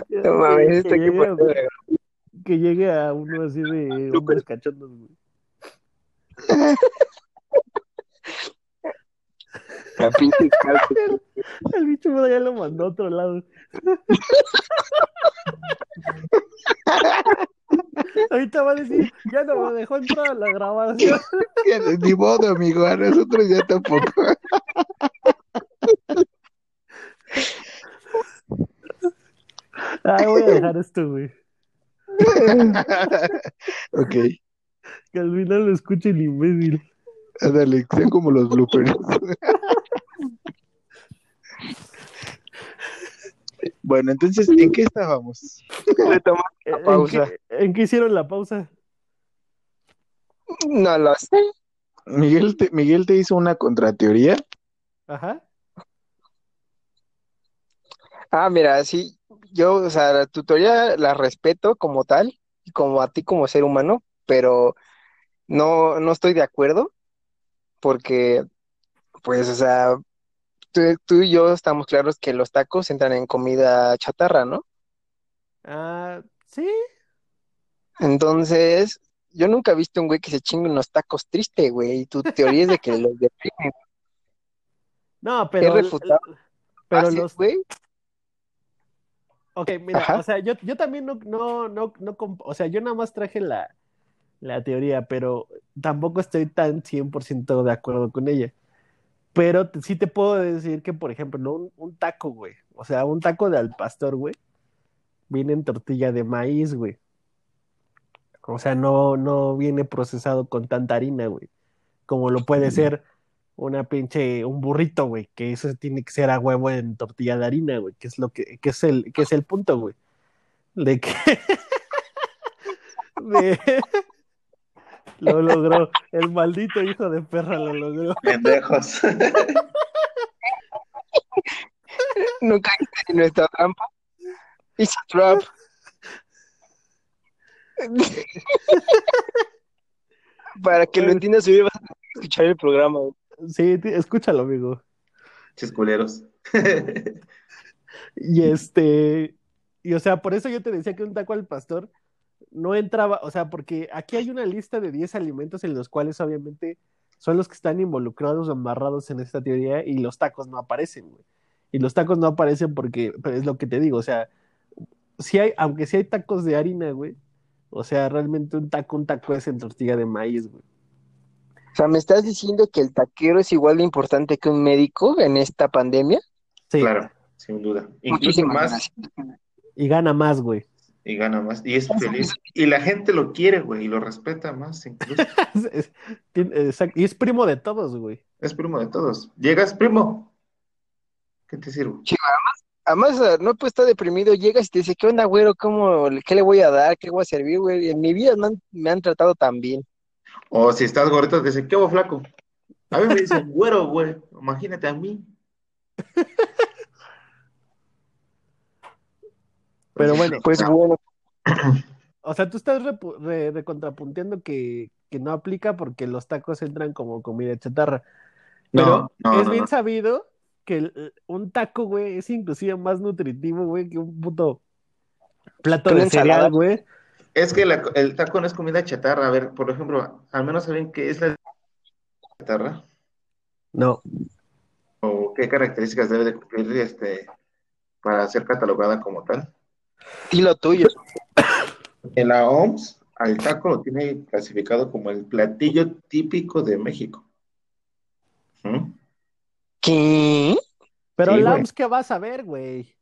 No mames, Que esto hay que a- ponerlo. Que llegue a uno así de hombres cachondos, güey. El bicho ya lo mandó a otro lado. Ahorita va a decir, ya no me dejó entrar a la grabación. Ni modo, amigo, a nosotros ya tampoco. Ay, voy a dejar esto, güey. Ok, Que al final lo escuche el imbécil. dale, sean como los bloopers. bueno, entonces, ¿en qué estábamos? La ¿En pausa. qué, en qué hicieron la pausa? No lo sé. Miguel te, Miguel te hizo una contrateoría. Ajá. Ah, mira, sí, yo, o sea, la tutoría la respeto como tal, y como a ti como ser humano, pero no, no estoy de acuerdo, porque, pues, o sea, tú, tú y yo estamos claros que los tacos entran en comida chatarra, ¿no? Ah, sí. Entonces, yo nunca he visto un güey que se chingue unos tacos triste, güey, y tu teoría es de que los deprimen. No, pero, refutado. pero los, güey. Ok, mira, Ajá. o sea, yo, yo también no, no, no, no, o sea, yo nada más traje la, la teoría, pero tampoco estoy tan 100% de acuerdo con ella. Pero sí te puedo decir que, por ejemplo, ¿no? un, un taco, güey, o sea, un taco de al pastor, güey, viene en tortilla de maíz, güey. O sea, no, no viene procesado con tanta harina, güey. Como lo puede ser una pinche, un burrito, güey, que eso tiene que ser a huevo en tortilla de harina, güey, que es lo que, que es el, que es el punto, güey. De que de- lo logró, el maldito hijo de perra lo logró. Pendejos. Nunca caíste en nuestra trampa. It's a trap. Para que lo entiendas, hoy vas a escuchar el programa. güey. Sí, escúchalo, amigo. Chisculeros. Y este, y o sea, por eso yo te decía que un taco al pastor no entraba, o sea, porque aquí hay una lista de 10 alimentos en los cuales obviamente son los que están involucrados o amarrados en esta teoría y los tacos no aparecen, güey. Y los tacos no aparecen porque, pero es lo que te digo, o sea, si hay, aunque si hay tacos de harina, güey, o sea, realmente un taco, un taco es en tortilla de maíz, güey. O sea, ¿me estás diciendo que el taquero es igual de importante que un médico en esta pandemia? Sí, Claro, sin duda. Incluso Muchísimas más gracias. y gana más, güey. y gana más. Y es feliz. Y la gente lo quiere, güey, y lo respeta más incluso. Exacto, y es primo de todos, güey. Es primo de todos. Llegas, primo. ¿Qué te sirvo? Además, eh, no pues está deprimido, llegas y te dice, ¿qué onda, güero? ¿Cómo, qué le voy a dar? ¿Qué voy a servir, güey? En mi vida me han, me han tratado tan bien. O si estás gordito, te dicen, ¿qué hubo, flaco? A mí me dicen, güero, güey. Imagínate a mí. Pero bueno, Pues bueno, O sea, tú estás re- recontrapunteando que, que no aplica porque los tacos entran como comida chatarra. Pero No, no, es no, bien no. sabido que el- un taco, güey, es inclusive más nutritivo, güey, que un puto plato de ensalada. güey. Es que la- el taco no es comida chatarra. A ver, por ejemplo, al menos saben qué es la chatarra No. o qué características debe de cumplir este para ser catalogada como tal. y lo tuyo. En la OMS, al taco lo tiene clasificado como el platillo típico de México. ¿Mm? ¿Qué? Pero Sí, la. OMS, ¿qué vas a ver, güey?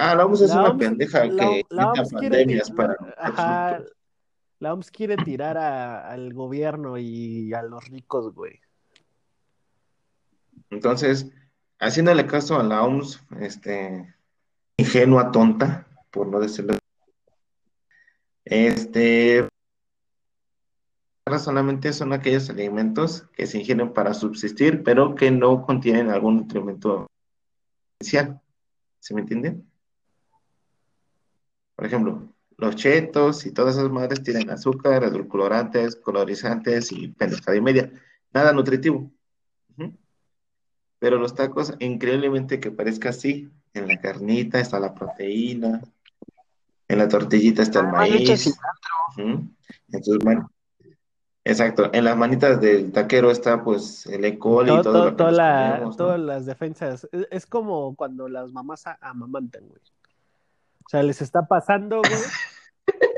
Ah, la OMS es La una OMS pendeja la, que la OMS pandemias para ajá, la OMS quiere tirar a- al gobierno y a los ricos, güey. Entonces, haciéndole caso a la OMS, este, ingenua, tonta, por no decirlo, este, solamente son aquellos alimentos que se ingieren para subsistir, pero que no contienen algún nutrimento esencial. ¿Se me entiende? Por ejemplo, los chetos y todas esas madres tienen azúcar, edulcorantes, colorizantes y pendejada y media. Nada nutritivo. Pero los tacos, increíblemente que parezca así, en la carnita está la proteína, en la tortillita está el echas maíz. En tus man- Exacto, en las manitas del taquero está pues el E. coli y Todo- todo lo que toda nos la- comemos, ¿no? todas las defensas. Es, es como cuando las mamás amamantan, güey. O sea, les está pasando, güey.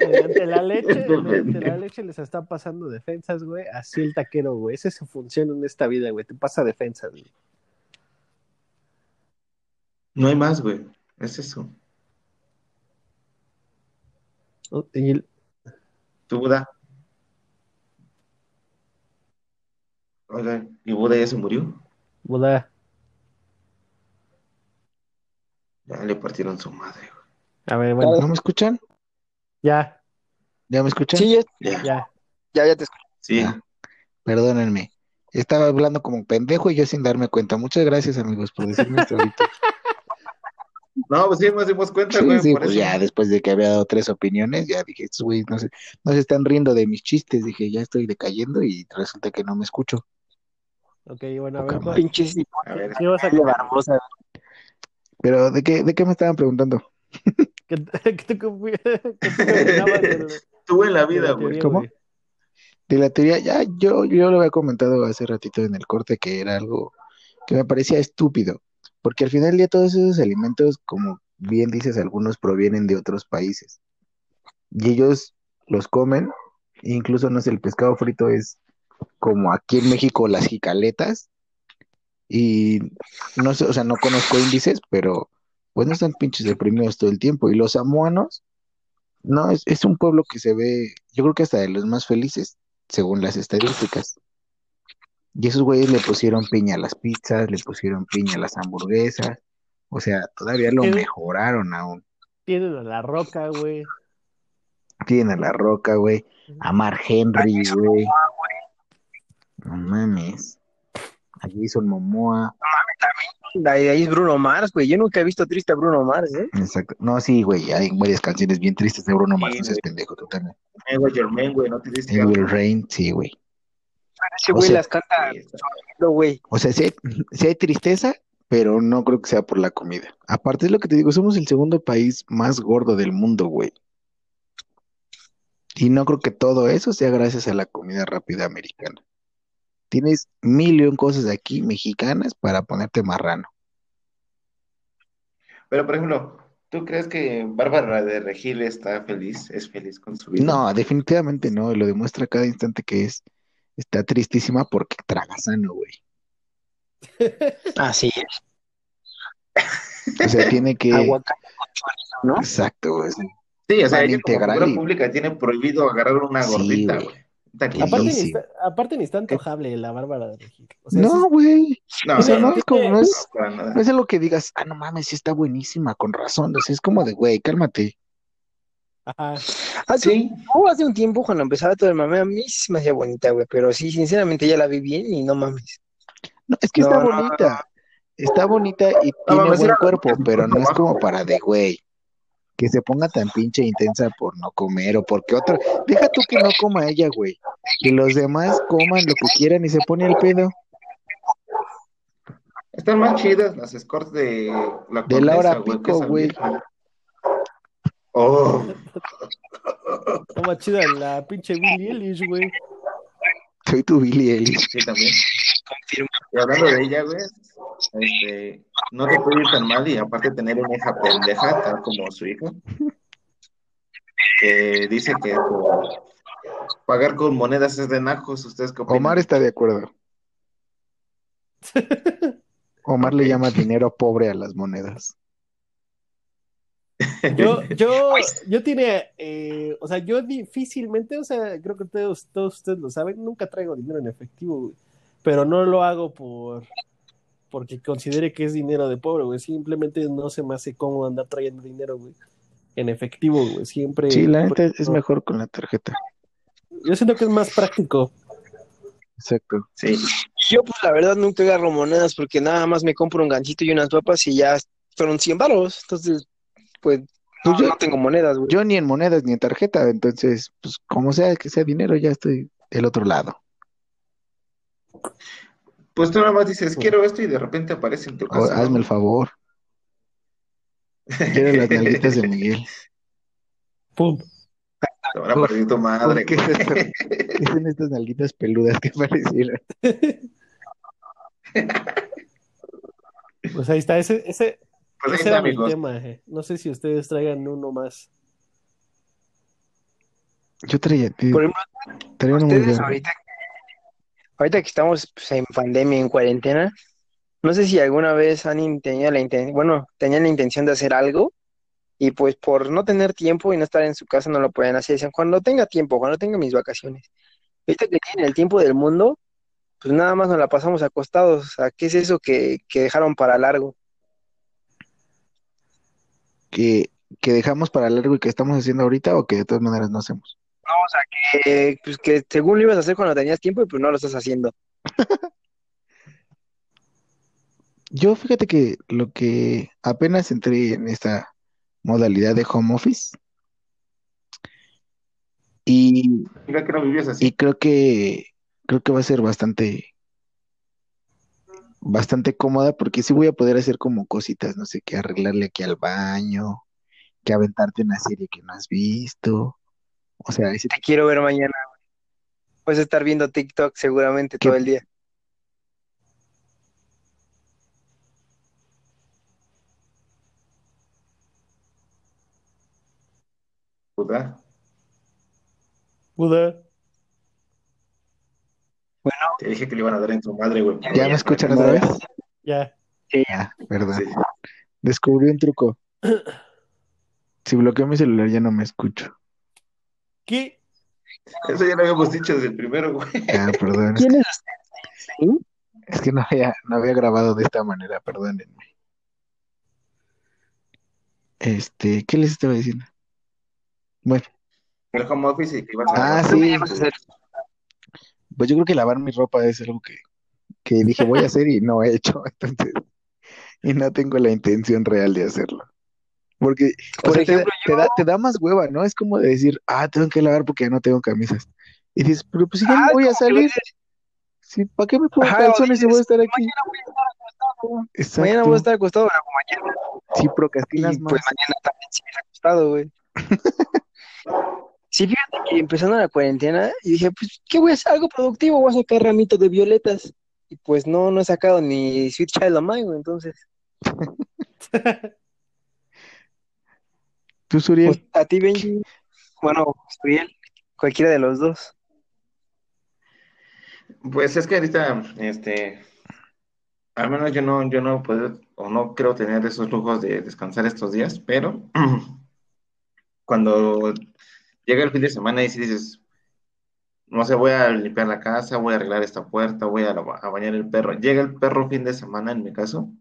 Mediante la leche, mediante la leche les está pasando defensas, güey. Así el taquero, güey. Esa es su función en esta vida, güey. Te pasa defensas, güey. No hay más, güey. Es eso. Y Tu Buda. Oiga, ¿y Buda ya se murió? Buda, Ya le partieron su madre, güey. A ver, bueno, ¿No me escuchan? ya, ¿Ya me escuchan? Sí, ya, Ya, ya. ya, te escucho. sí. Perdónenme. Estaba hablando como pendejo y yo sin darme cuenta. Muchas gracias, amigos, por decirme esto ahorita. No, pues sí nos dimos cuenta, Sí, güey, sí, por pues eso. ya después de que había dado tres opiniones, ya dije, estos güeyes no se, no se están riendo de mis chistes, dije, ya estoy decayendo y resulta que no me escucho. Ok, bueno, a ver, madre. Pinches A ver, ¿qué vas a. Pero, ¿de qué, de qué me estaban preguntando? ¿Qué, qué, tú en la vida, güey. ¿Cómo? De la teoría, ya yo, yo lo había comentado hace ratito en el corte que era algo que me parecía estúpido, porque al final del día todos esos alimentos, como bien dices, algunos provienen de otros países y ellos los comen, e incluso no sé, el pescado frito es como aquí en México las jicaletas y no sé, o sea, no conozco índices, pero pues no están pinches deprimidos todo el tiempo y los samoanos, no, es, es un pueblo que se ve, yo creo que hasta de los más felices según las estadísticas. Y esos güeyes le pusieron piña a las pizzas, le pusieron piña a las hamburguesas. O sea, todavía lo mejoraron aún. Tienen a la roca, güey. Tienen a La Roca, güey. A Mark Henry, güey. No mames. A Jason Momoa. Ahí, ahí es Bruno Mars, güey. Yo nunca he visto triste a Bruno Mars, ¿eh? Exacto. No, sí, güey. Hay varias canciones bien tristes de Bruno Mars. Sí, No seas pendejo, tú también. Eh, güey, Germain, güey, no te diste It Will Rain, sí, güey. Ese O güey sea- las canta, güey. O sea, sí hay, sí hay tristeza, pero no creo que sea por la comida. Aparte es lo que te digo, somos el segundo país más gordo del mundo, güey. Y no creo que todo eso sea gracias a la comida rápida americana. Tienes mil y un cosas aquí mexicanas para ponerte marrano. Pero, por ejemplo, ¿tú crees que Bárbara de Regil está feliz? ¿Es feliz con su vida? No, definitivamente no, lo demuestra cada instante que es, está tristísima porque traga sano, güey. Así es. O sea, tiene que... Aguacate con chorizo, ¿no? Exacto, güey. Sí, o sea, ella como figura y- pública tiene prohibido agarrar una Sí, gordita, güey. güey. Un. Aparte ni, está, aparte ni está antojable la Bárbara de Regil. O sea, No, güey. No, O sea, no, no es como, no es. No es algo que digas, ah, no mames, sí está buenísima, con razón. O sea, es como de, güey, cálmate. ajá. Hace, Sí, oh, hace un tiempo, cuando empezaba todo el mame, a mí sí me hacía bonita, güey. Pero sí, sinceramente ya la vi bien y no mames. No, es que No, está no, bonita. Está bonita y No, tiene mames, buen cuerpo, un pero no es como para de, güey, que se ponga tan pinche intensa por no comer o porque otro. Deja tú que no coma ella, güey. Que los demás coman lo que quieran y se pone al pedo. Están más chidas las escorts de la De Laura Condesa, Pico, güey. Oh, Está más chida la pinche Billie Eilish, güey. Soy tu Billy Ellis. sí, también. Y hablando de ella, güey, este, no te puede ir tan mal y aparte tener una hija pendeja, tal como su hija, que dice que pagar con monedas es de najos. ¿Ustedes qué opinan? Omar está de acuerdo. Omar le llama dinero pobre a las monedas. Yo, yo, yo tiene, eh, o sea, yo difícilmente, o sea, creo que todos, todos ustedes lo saben, nunca traigo dinero en efectivo, güey. Pero no lo hago por porque considere que es dinero de pobre, güey. Simplemente no se me hace cómodo andar trayendo dinero, güey. En efectivo, güey. Siempre. Sí, la neta es mejor con la tarjeta. Yo siento que es más práctico. Exacto. Sí, Yo, pues, la verdad, nunca agarro monedas porque nada más me compro un ganchito y unas papas y ya fueron 100 baros. Entonces, pues, Pues no, yo- no tengo monedas, güey. Yo ni en monedas ni en tarjeta, entonces, pues como sea que sea dinero, ya estoy del otro lado. Pues tú nada más dices, quiero esto y de repente aparece en tu casa. hazme el favor. Quiero las nalguitas de Miguel. ¡Pum! Te van a partir tu madre, ¿Qué son estas nalguitas peludas que parecieron? Pues ahí está. Ese, ese, Pues ese está, era mi amigos. tema. eh. No sé si ustedes traigan uno más. Yo traía, Por ejemplo, traía uno ustedes ahorita, ahorita que estamos pues, en pandemia, en cuarentena, no sé si alguna vez han tenido la intención, bueno, tenían la intención de hacer algo y pues por no tener tiempo y no estar en su casa no lo pueden hacer. Dicen, cuando tenga tiempo, cuando tenga mis vacaciones. Ahorita que tienen el tiempo del mundo, pues nada más nos la pasamos acostados. O ¿qué es eso que, que dejaron para largo? Que, que dejamos para largo y que estamos haciendo ahorita o que de todas maneras no hacemos. No, o sea, que, pues, que según lo ibas a hacer cuando tenías tiempo y pues no lo estás haciendo. Yo fíjate que lo que apenas entré en esta modalidad de home office y, Mira que no vivías así. y creo que creo que va a ser bastante bastante cómoda porque sí voy a poder hacer como cositas, no sé, que arreglarle aquí al baño, que aventarte una serie que no has visto. O sea, ese Te quiero ver mañana. Puedes estar viendo TikTok seguramente ¿Qué? todo el día. Puta. Buda. Te dije que le iban a dar en tu madre, güey. ¿Ya me escuchan otra vez? Ya. Ya, verdad. Sí. Descubrí un truco. Si bloqueo mi celular ya no me escucho. ¿Qué? Eso ya lo habíamos dicho desde el primero, güey. Ah, perdón. ¿Quién es usted? Es que no había, no había grabado de esta manera, perdónenme. Este, ¿qué les estaba diciendo? Bueno, El home office y que ibas a Ah, grabar. sí. pues yo creo que lavar mi ropa es algo que, que dije voy a hacer y no he hecho, entonces, y no tengo la intención real de hacerlo. Porque, o Por sea, te da- ejemplo, te da, te da más hueva, ¿no? Es como de decir, ah, tengo que lavar porque ya no tengo camisas. Y dices, pero pues si ya Ah, no voy a salir, sí, ¿para qué me pongo Ajá, calzones si voy a estar aquí? Mañana voy a estar acostado. Exacto. Mañana voy a estar acostado, pero mañana. Sí, procrastinas Y más. pues mañana también sigues acostado, güey. Sí, fíjate que empezando la cuarentena, y dije, pues, ¿qué voy a hacer? Algo productivo, voy a sacar ramitos de violetas. Y pues no, no he sacado ni Sweet Child of Mine, güey, entonces. Tú, Suriel, Pues, a ti, Benji. Bueno, Suriel, cualquiera de los dos. Pues es que ahorita, este, al menos yo no, yo no puedo o no quiero tener esos lujos de descansar estos días, pero cuando llega el fin de semana y si dices, no sé, voy a limpiar la casa, voy a arreglar esta puerta, voy a, a bañar el perro. Llega el perro fin de semana en mi caso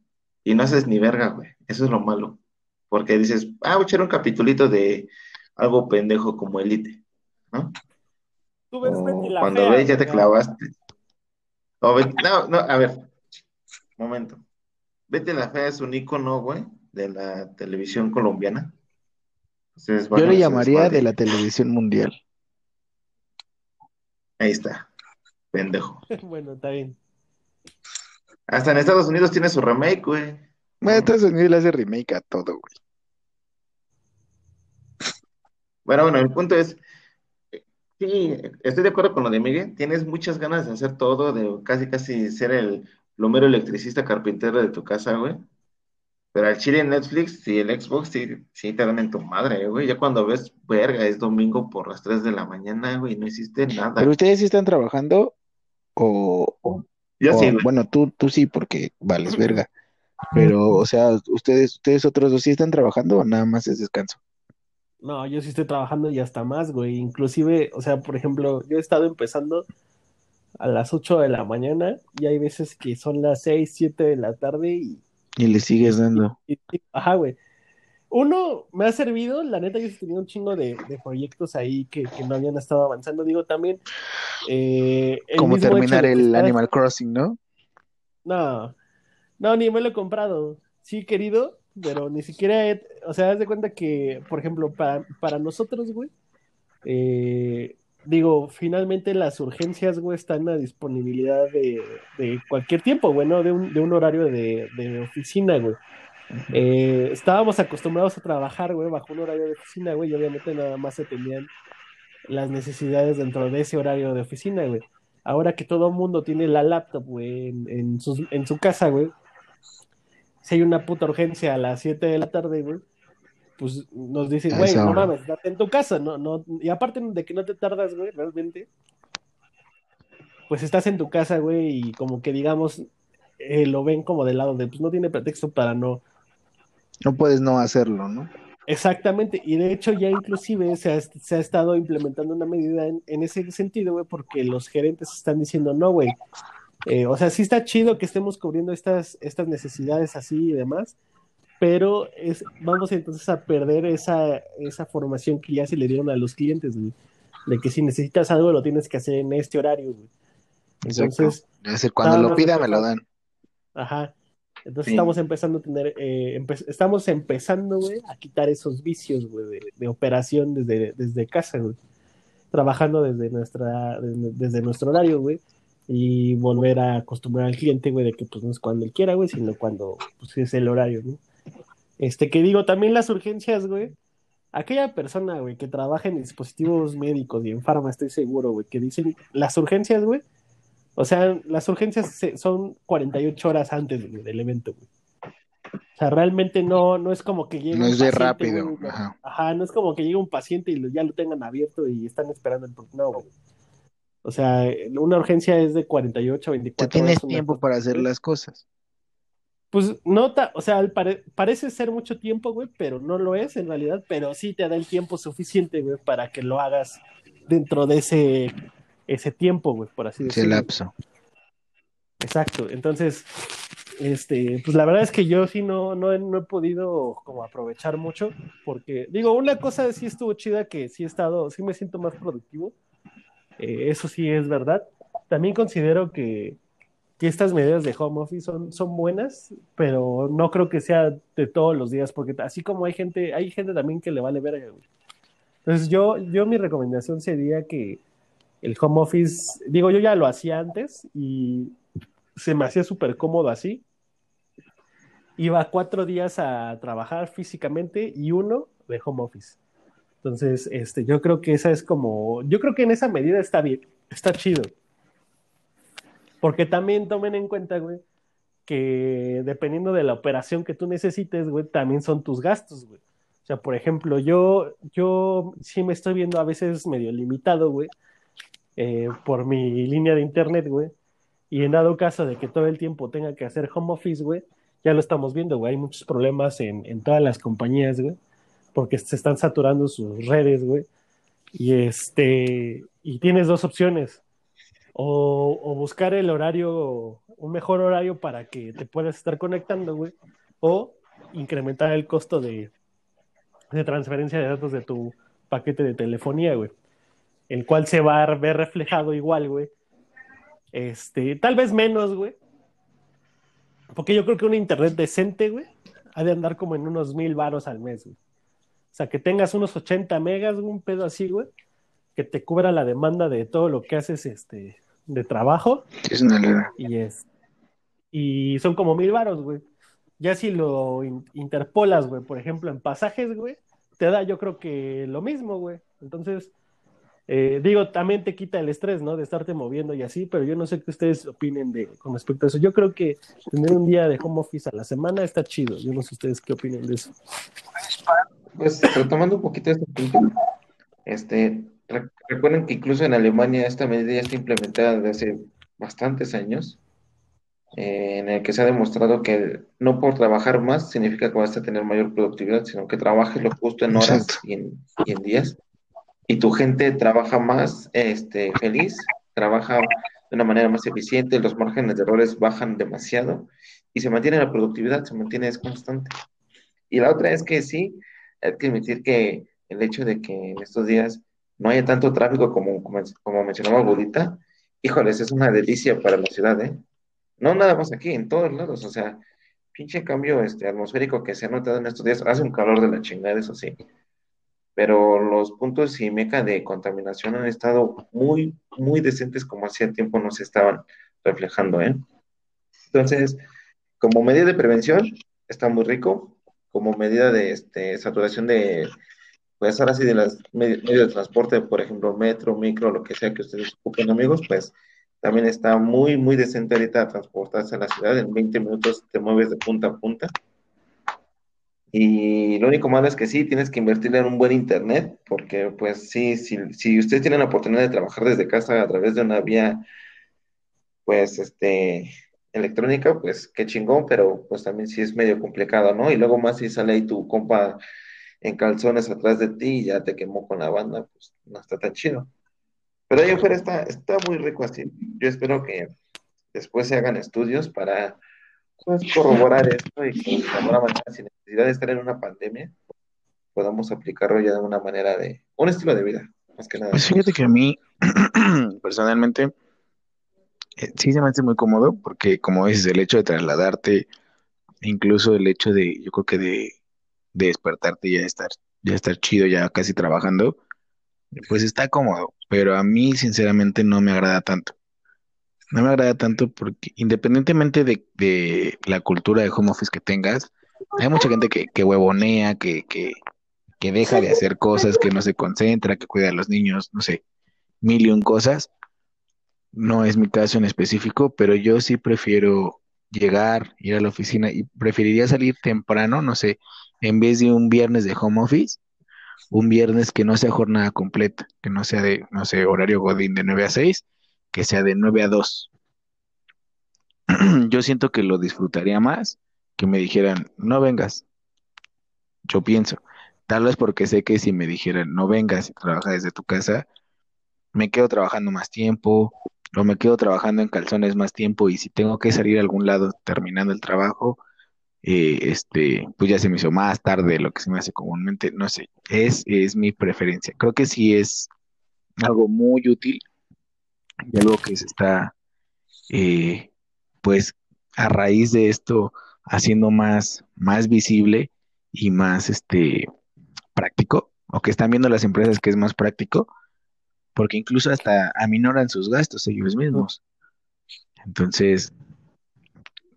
y no haces ni verga, güey. Eso es lo malo. Porque dices, ah, voy a echar un capitulito de algo pendejo como Elite, ¿no? Tú ves O Betty la cuando Fea, ves ya te clavaste. O Betty- no, no, a ver, momento. Betty la Fea es un ícono, güey, de la televisión colombiana. Entonces, yo le llamaría de la televisión mundial. Ahí está, pendejo. Bueno, está bien. Hasta en Estados Unidos tiene su remake, güey. Bueno, Estados Unidos le hace remake a todo, güey. Bueno, bueno, el punto es, sí, estoy de acuerdo con lo de Miguel. Tienes muchas ganas de hacer todo, de casi, casi ser el plomero electricista carpintero de tu casa, güey. Pero al chile en Netflix y el Xbox sí, sí te dan en tu madre, güey. Ya cuando ves, verga, es domingo por las 3 de la mañana, güey, no hiciste nada. Pero ustedes sí están trabajando o, o- Yo o- sí, güey. bueno, tú, tú sí, porque vales verga. Pero, o sea, ustedes, ustedes otros dos sí están trabajando o nada más es descanso. No, yo sí estoy trabajando y hasta más, güey. Inclusive, o sea, por ejemplo, yo he estado empezando a las 8 de la mañana y hay veces que son las 6, 7 de la tarde y, Y le sigues dando. y- y- ajá, güey. Uno, me ha servido, la neta, yo sí tenía un chingo de, de proyectos ahí que, que no habían estado avanzando. Digo, también, eh, Como terminar el Animal Crossing, ¿no? No, no, ni me lo he comprado. Sí querido, pero ni siquiera he... O sea, haz de cuenta que, por ejemplo, para, para nosotros, güey, eh, digo, finalmente las urgencias, güey, están a disponibilidad de, de cualquier tiempo, güey, ¿no? De un, de un horario de, de oficina, güey. Eh, estábamos acostumbrados a trabajar, güey, bajo un horario de oficina, güey, y obviamente nada más se tenían las necesidades dentro de ese horario de oficina, güey. Ahora que todo el mundo tiene la laptop, güey, en, en, sus- en su casa, güey, si hay una puta urgencia a las 7 de la tarde, güey, pues nos dicen, güey, no mames, date en tu casa, no, no, y aparte de que no te tardas, güey, realmente, pues estás en tu casa, güey, y como que digamos, eh, lo ven como del lado de, pues no tiene pretexto para no, No puedes no hacerlo, ¿no? Exactamente, y de hecho ya inclusive se ha, se ha estado implementando una medida en, en ese sentido, güey, porque los gerentes están diciendo, no, güey, eh, o sea, sí está chido que estemos cubriendo estas, estas necesidades así y demás, pero es, vamos entonces a perder esa, esa formación que ya se le dieron a los clientes, güey, de que si necesitas algo lo tienes que hacer en este horario, güey. Entonces, Es decir, cuando lo pida me lo dan. Ajá. Entonces Sí. estamos empezando a tener, eh, empe- estamos empezando, güey, a quitar esos vicios, güey, de, de operación desde, desde casa, güey. Trabajando desde nuestra, desde, desde nuestro horario, güey. Y volver a acostumbrar al cliente, güey, de que pues no es cuando él quiera, güey, sino cuando pues, es el horario, ¿no? Este, que digo, también las urgencias, güey. Aquella persona, güey, que trabaja en dispositivos médicos y en farma, estoy seguro, güey, que dicen las urgencias, güey. O sea, las urgencias se- son 48 horas antes güey, del evento, güey. O sea, realmente no, no es como que llegue No un es de paciente, rápido, güey, ajá. Ajá, no es como que llegue un paciente y lo- ya lo tengan abierto y están esperando el no, güey. O sea, una urgencia es de 48 a Te 24 tienes horas. una tiempo cosa para hacer las cosas. Pues no, o sea, pare- parece ser mucho tiempo, güey, pero no lo es en realidad, pero sí te da el tiempo suficiente, güey, para que lo hagas dentro de ese, ese tiempo, güey, por así Ese decirlo. lapso. Exacto, entonces, este, pues la verdad es que yo sí no, no, he, no he podido como aprovechar mucho, porque digo, una cosa sí estuvo chida que sí he estado, sí me siento más productivo, eh, eso sí es verdad. También considero que, que estas medidas de home office son, son buenas, pero no creo que sea de todos los días, porque así como hay gente, hay gente también que le vale verga, güey. Entonces yo, yo mi recomendación sería que el home office, digo, yo ya lo hacía antes y se me hacía súper cómodo así. Iba cuatro días a trabajar físicamente y uno de home office. Entonces, este, yo creo que esa es como, yo creo que en esa medida está bien, está chido. Porque también tomen en cuenta, güey, que dependiendo de la operación que tú necesites, güey, también son tus gastos, güey. O sea, por ejemplo, yo, yo sí me estoy viendo a veces medio limitado, güey, eh, por mi línea de internet, güey. Y en dado caso de que todo el tiempo tenga que hacer home office, güey, ya lo estamos viendo, güey. Hay muchos problemas en, en todas las compañías, güey, porque se están saturando sus redes, güey. Y este, y tienes dos opciones. O, buscar el horario, un mejor horario para que te puedas estar conectando, güey. O incrementar el costo de, de transferencia de datos de tu paquete de telefonía, güey. El cual se va a ver reflejado igual, güey. Este, tal vez menos, güey. Porque yo creo que un internet decente, güey, ha de andar como en unos mil varos al mes, güey. O sea, que tengas unos 80 megas, un pedo así, güey, que te cubra la demanda de todo lo que haces, este, de trabajo. Es una. Y es. Y son como mil varos, güey. Ya si lo in- interpolas, güey, por ejemplo, en pasajes, güey, te da yo creo que lo mismo, güey. Entonces, eh, digo, también te quita el estrés, ¿no? De estarte moviendo y así, pero yo no sé qué ustedes opinen de, con respecto a eso. Yo creo que tener un día de home office a la semana está chido. Yo no sé ustedes qué opinen de eso. Pues retomando un poquito este punto, este, re- recuerden que incluso en Alemania esta medida ya está implementada desde hace bastantes años, eh, en el que se ha demostrado que no por trabajar más significa que vas a tener mayor productividad, sino que trabajes lo justo en horas y en, y en días, y tu gente trabaja más este, feliz, trabaja de una manera más eficiente, los márgenes de errores bajan demasiado y se mantiene la productividad, se mantiene es constante. Y la otra es que sí, hay que admitir que el hecho de que en estos días no haya tanto tráfico como, como, mencionaba Budita, híjoles, es una delicia para la ciudad, ¿eh? No nada más aquí, en todos lados, o sea, pinche cambio este, atmosférico que se ha notado en estos días, hace un calor de la chingada, eso sí, pero los puntos y meca de contaminación han estado muy, muy decentes como hacía tiempo no se estaban reflejando, ¿eh? Entonces, como medida de prevención, está muy rico, como medida de este, saturación de, pues ahora sí, de las med- medios de transporte, por ejemplo, metro, micro, lo que sea que ustedes ocupen, amigos, pues también está muy, muy decente ahorita transportarse a la ciudad. En 20 minutos te mueves de punta a punta. Y lo único malo es que sí, tienes que invertirle en un buen internet, porque pues sí, si, si ustedes tienen la oportunidad de trabajar desde casa a través de una vía, pues, este, electrónica, pues qué chingón, pero pues también sí es medio complicado, ¿no? Y luego más si sale ahí tu compa en calzones atrás de ti y ya te quemó con la banda, pues no está tan chido. Pero ahí afuera está, está muy rico así. Yo espero que después se hagan estudios para pues, corroborar esto y que de alguna manera, sin necesidad de estar en una pandemia, podamos aplicarlo ya de una manera de, un estilo de vida, más que nada. Pues fíjate que a mí, personalmente, eh, sí se me hace muy cómodo porque, como dices, el hecho de trasladarte incluso el hecho de, yo creo que de, de despertarte y ya estar, ya estar chido, ya casi trabajando, pues está cómodo, pero a mí sinceramente no me agrada tanto. No me agrada tanto porque independientemente de, la cultura de home office que tengas, hay mucha gente que, que huevonea, que, que, que deja de hacer cosas, que no se concentra, que cuida a los niños, no sé, mil y un cosas. No es mi caso en específico, pero yo sí prefiero llegar, ir a la oficina y preferiría salir temprano, no sé, en vez de un viernes de home office, un viernes que no sea jornada completa, que no sea de, no sé, horario Godín de 9 a 6, que sea de 9 a 2. Yo siento que lo disfrutaría más que me dijeran, no vengas. Yo pienso, tal vez porque sé que si me dijeran, no vengas y trabaja desde tu casa, me quedo trabajando más tiempo, o me quedo trabajando en calzones más tiempo, y si tengo que salir a algún lado terminando el trabajo, eh, este, pues ya se me hizo más tarde de lo que se me hace comúnmente, no sé, es, es mi preferencia. Creo que sí es algo muy útil y algo que se está, eh, pues, a raíz de esto haciendo más, más visible y más, este, práctico, o que están viendo las empresas que es más práctico, porque incluso hasta aminoran sus gastos ellos mismos. Entonces,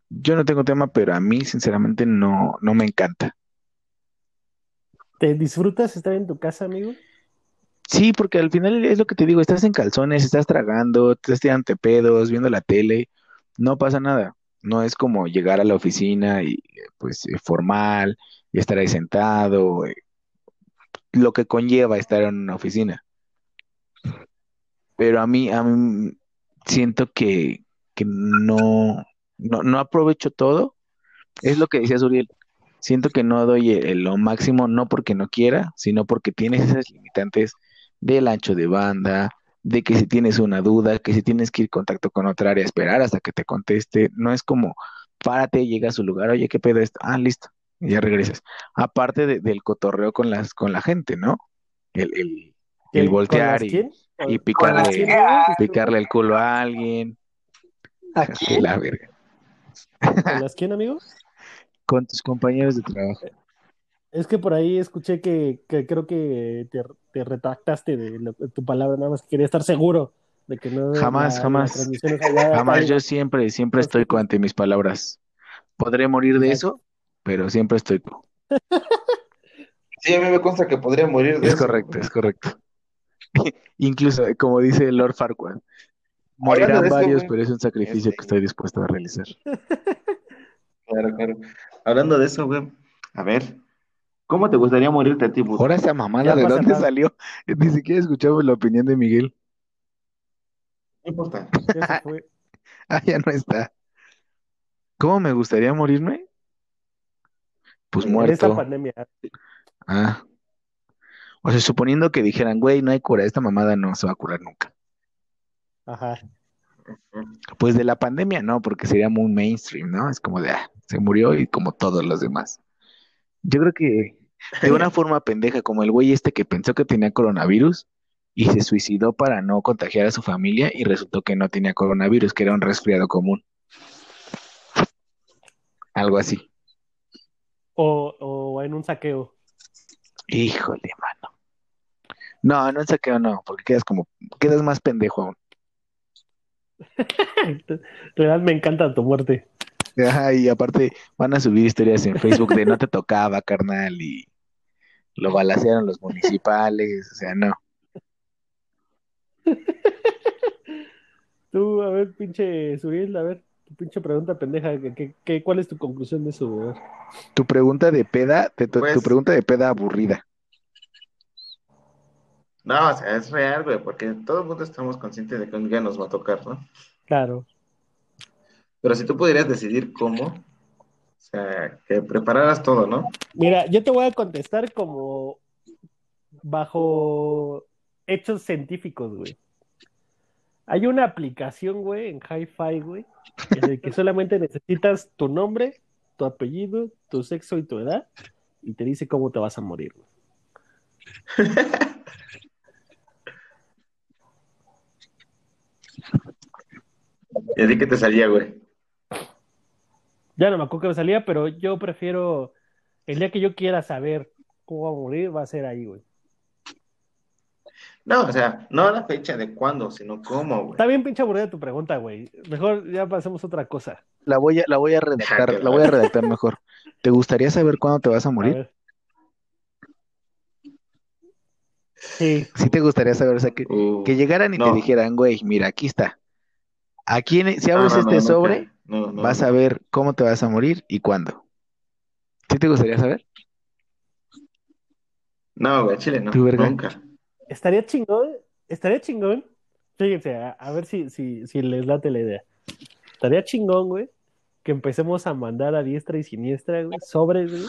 yo no tengo tema, pero a mí sinceramente no, no me encanta. ¿Te disfrutas estar en tu casa, amigo? Sí, porque al final es lo que te digo, estás en calzones, estás tragando, te estás tirando pedos, viendo la tele, no pasa nada. No es como llegar a la oficina y pues eh, formal y estar ahí sentado, eh, lo que conlleva estar en una oficina. Pero a mí, a mí siento que, que no, no, no aprovecho todo. Es lo que decía Uriel. Siento que no doy el- lo máximo, no porque no quiera, sino porque tienes esas limitantes del ancho de banda, de que si tienes una duda, que si tienes que ir en contacto con otra área, esperar hasta que te conteste. No es como, párate, llega a su lugar, oye, ¿qué pedo esto? Ah, listo, y ya regresas. Aparte de- del cotorreo con las, con la gente, ¿no? El, el, el ¿Qué? ¿Con voltear y, quién? Y ¿Con, con las picarle, picarle el culo a alguien. ¿A Hijas de quién? la verga. ¿Con las quién, amigo? Con tus compañeros de trabajo. Es que por ahí escuché que, que creo que te, te retractaste de, lo- de tu palabra, nada más que quería estar seguro de que no Jamás, la, la jamás, fallaba jamás yo siempre, siempre estoy con ante mis palabras. Podré morir de eso, pero siempre estoy con. Sí, a mí me consta que podría morir de Es eso. correcto, es correcto. Incluso, como dice Lord Farquaad, morirán varios, pero es un sacrificio este, que estoy dispuesto a realizar. claro, claro. Hablando de eso, güey, a ver, ¿cómo te gustaría morirte a ti, puto? Ahora esa mamada, ¿de dónde salió? Ni siquiera escuchamos la opinión de Miguel. No importa. Ya se fue. Ah, ya no está. ¿Cómo me gustaría morirme? Pues En esta muerto. pandemia. Ah. O sea, suponiendo que dijeran, güey, no hay cura, esta mamada no se va a curar nunca. Ajá. Pues de la pandemia no, porque sería muy mainstream, ¿no? Es como de, ah, se murió y como todos los demás. Yo creo que de una forma pendeja, como el güey este que pensó que tenía coronavirus y se suicidó para no contagiar a su familia y resultó que no tenía coronavirus, que era un resfriado común. Algo así. O, o en un saqueo. Híjole, mano. No, no en saqueo no, porque quedas como, quedas más pendejo aún. Real me encanta tu muerte. Ajá, y aparte van a subir historias en Facebook de no te tocaba, carnal, y lo balacearon los municipales, o sea, no. Tú, a ver, pinche Suriel, a ver, tu pinche pregunta pendeja, ¿qué, qué, cuál es tu conclusión de eso? Tu pregunta de peda, te- tu, Pues- tu pregunta de peda aburrida. No, o sea, es real, güey, porque todo el mundo estamos conscientes de que un día nos va a tocar, ¿no? Claro. Pero si tú pudieras decidir cómo, o sea, que prepararas todo, ¿no? Mira, yo te voy a contestar como bajo hechos científicos, güey. Hay una aplicación, güey, en Hi-Fi, güey, en el que solamente necesitas tu nombre, tu apellido, tu sexo y tu edad, y te dice cómo te vas a morir, güey. Y así que te salía, güey. Ya no me acuerdo que salía, pero yo prefiero el día que yo quiera saber cómo va a morir, va a ser ahí, güey. No, o sea, no la fecha de cuándo, sino cómo, güey. Está bien pinche aburrida tu pregunta, güey. Mejor ya pasemos a otra cosa. La voy a, la voy a redactar, la voy a redactar mejor. ¿Te gustaría saber cuándo te vas a A morir? ver. Sí, Sí te gustaría saber, o sea, que, Uh, que llegaran y te dijeran, güey, mira, aquí está. Aquí, en- si abres no, este no, sobre, nunca. No, no, vas no. a ver cómo te vas a morir y cuándo. ¿Sí te gustaría saber? No, güey, Chile, no. ¿Tú, verga? Nunca. estaría chingón, estaría chingón. Fíjense, a, a ver si, si, si les late la idea. Estaría chingón, güey, que empecemos a mandar a diestra y siniestra, güey, sobres, güey.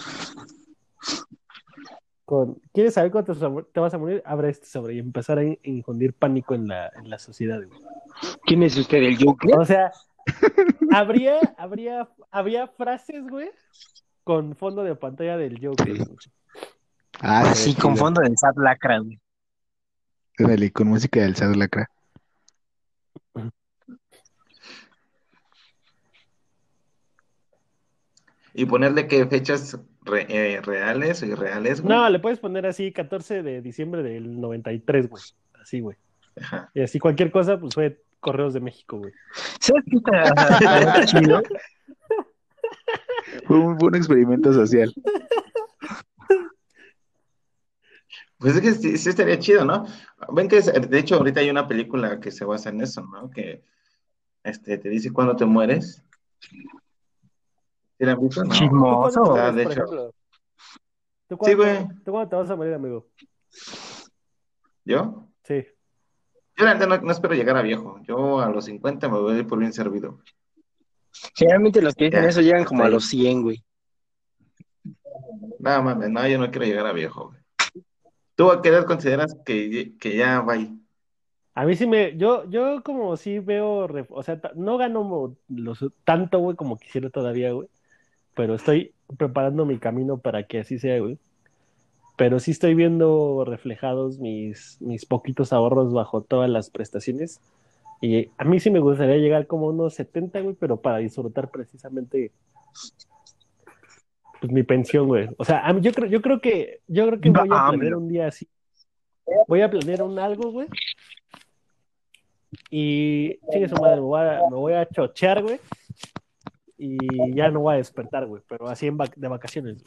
Con, ¿quieres saber cuándo te, te vas a morir? Abre este sobre y empezar a in- infundir pánico en la, en la sociedad, güey. ¿Quién es usted, el Joker? O sea, habría, habría, habría frases, güey, con fondo de pantalla del Joker. Sí. güey. Ah, estaría con fondo del Sad Lacra, güey. Ándale, con música del Sad Lacra. Y ponerle que fechas re- eh, reales o irreales, güey. No, le puedes poner así 14 de diciembre del 93, güey. Así, güey. Ajá. Y así cualquier cosa, pues fue Correos de México, güey. ¿Sabes qué está chido? Fue un buen experimento social. Pues es que sí, sí estaría chido, ¿no? Ven que, de hecho, ahorita hay una película que se basa en eso, ¿no? Que este, te dice cuándo te mueres. ¿Sí Chismoso. Ah, mueres, de por hecho. ejemplo? ¿Tú Sí, cuándo, güey. ¿Tú cuándo te vas a morir, amigo? ¿Yo? Sí. Yo neta no, no espero llegar a viejo. Yo a los 50 me voy a ir por bien servido. Generalmente los que dicen Ya, eso llegan como a los 100, güey. No, mames, no, yo no quiero llegar a viejo, güey. ¿Tú a qué edad consideras que, que ya va ahí? A mí sí me, yo, yo como sí veo, o sea, no gano los, tanto, güey, como quisiera todavía, güey, pero estoy preparando mi camino para que así sea, güey. Pero sí estoy viendo reflejados mis, mis poquitos ahorros bajo todas las prestaciones. Y a mí sí me gustaría llegar como a unos 70, güey, pero para disfrutar precisamente pues mi pensión, güey. O sea, a mí- yo creo, yo creo que, yo creo que voy a Ah, planear un día así. Voy a planear un algo, güey. Y chingue su madre, me voy a, me voy a chochear, güey. Y ya no voy a despertar, güey. Pero así en vac- de vacaciones.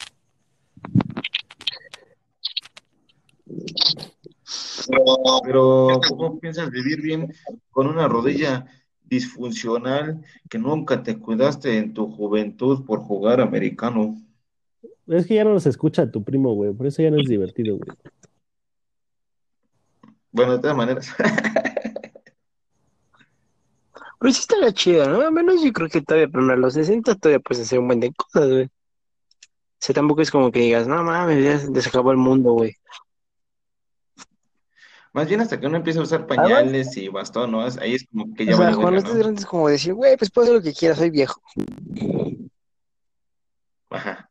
Pero, ¿cómo piensas vivir bien con una rodilla disfuncional que nunca te cuidaste en tu juventud por jugar americano? Es que ya no nos escucha tu primo, güey. Por eso ya no es divertido, güey. Bueno, de todas maneras. Pero sí estaría chido, ¿no? Al menos yo creo que todavía, pero a los 60 todavía puedes hacer un buen de cosas, güey. O sea, tampoco es como que digas, no mames, ya se se acabó el mundo, güey. Más bien hasta que uno empieza a usar pañales y bastón, ¿no? Ahí es como que ya O sea, cuando ¿no? grande es como decir, güey, pues puedo hacer lo que quiera, soy viejo. Ajá.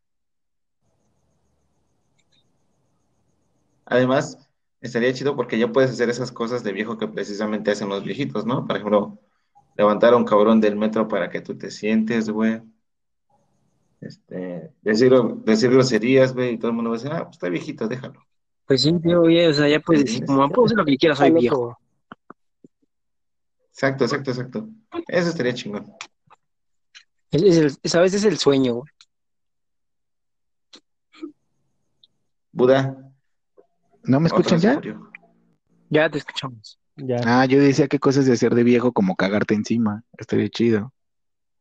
Además, estaría chido porque ya puedes hacer esas cosas de viejo que precisamente hacen los viejitos, ¿no? Por ejemplo, levantar a un cabrón del metro para que tú te sientes, güey. Este, decir, decir groserías, güey, y todo el mundo va a decir, ah, pues está viejito, déjalo. Pues sí, tío, güey, o sea, ya puedes decir, como, puedo hacer lo que quiera, soy viejo. Exacto, exacto, exacto. Eso estaría chingón. Es, es el, es- a veces es el sueño, güey. Buda. ¿No me escuchan ya? Ya te escuchamos. Ya. Ah, yo decía qué cosas de hacer de viejo como cagarte encima. Estaría chido.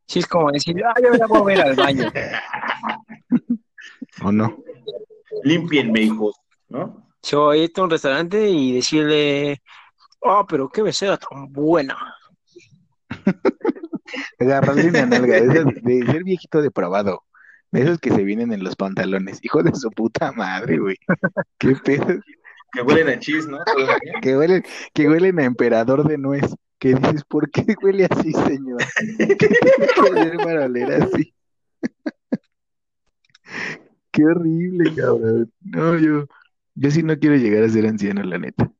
Sí, es como decir, ah, yo me voy a ver al baño. ¿O no? Límpienme, hijos, ¿no? Yo irte a un restaurante y decirle, oh, pero qué mesera tan buena. Agarrarle una nalga. De, de ser viejito depravado. De esos que se vienen en los pantalones. Hijo de su puta madre, güey. Qué pedo. Que huelen a chis, ¿no? Que huelen, que huelen a emperador de nuez. Que dices, ¿por qué huele así, señor? ¿Qué tiene que oler para oler así? Qué horrible, cabrón. No, yo, yo sí no quiero llegar a ser anciano, la neta.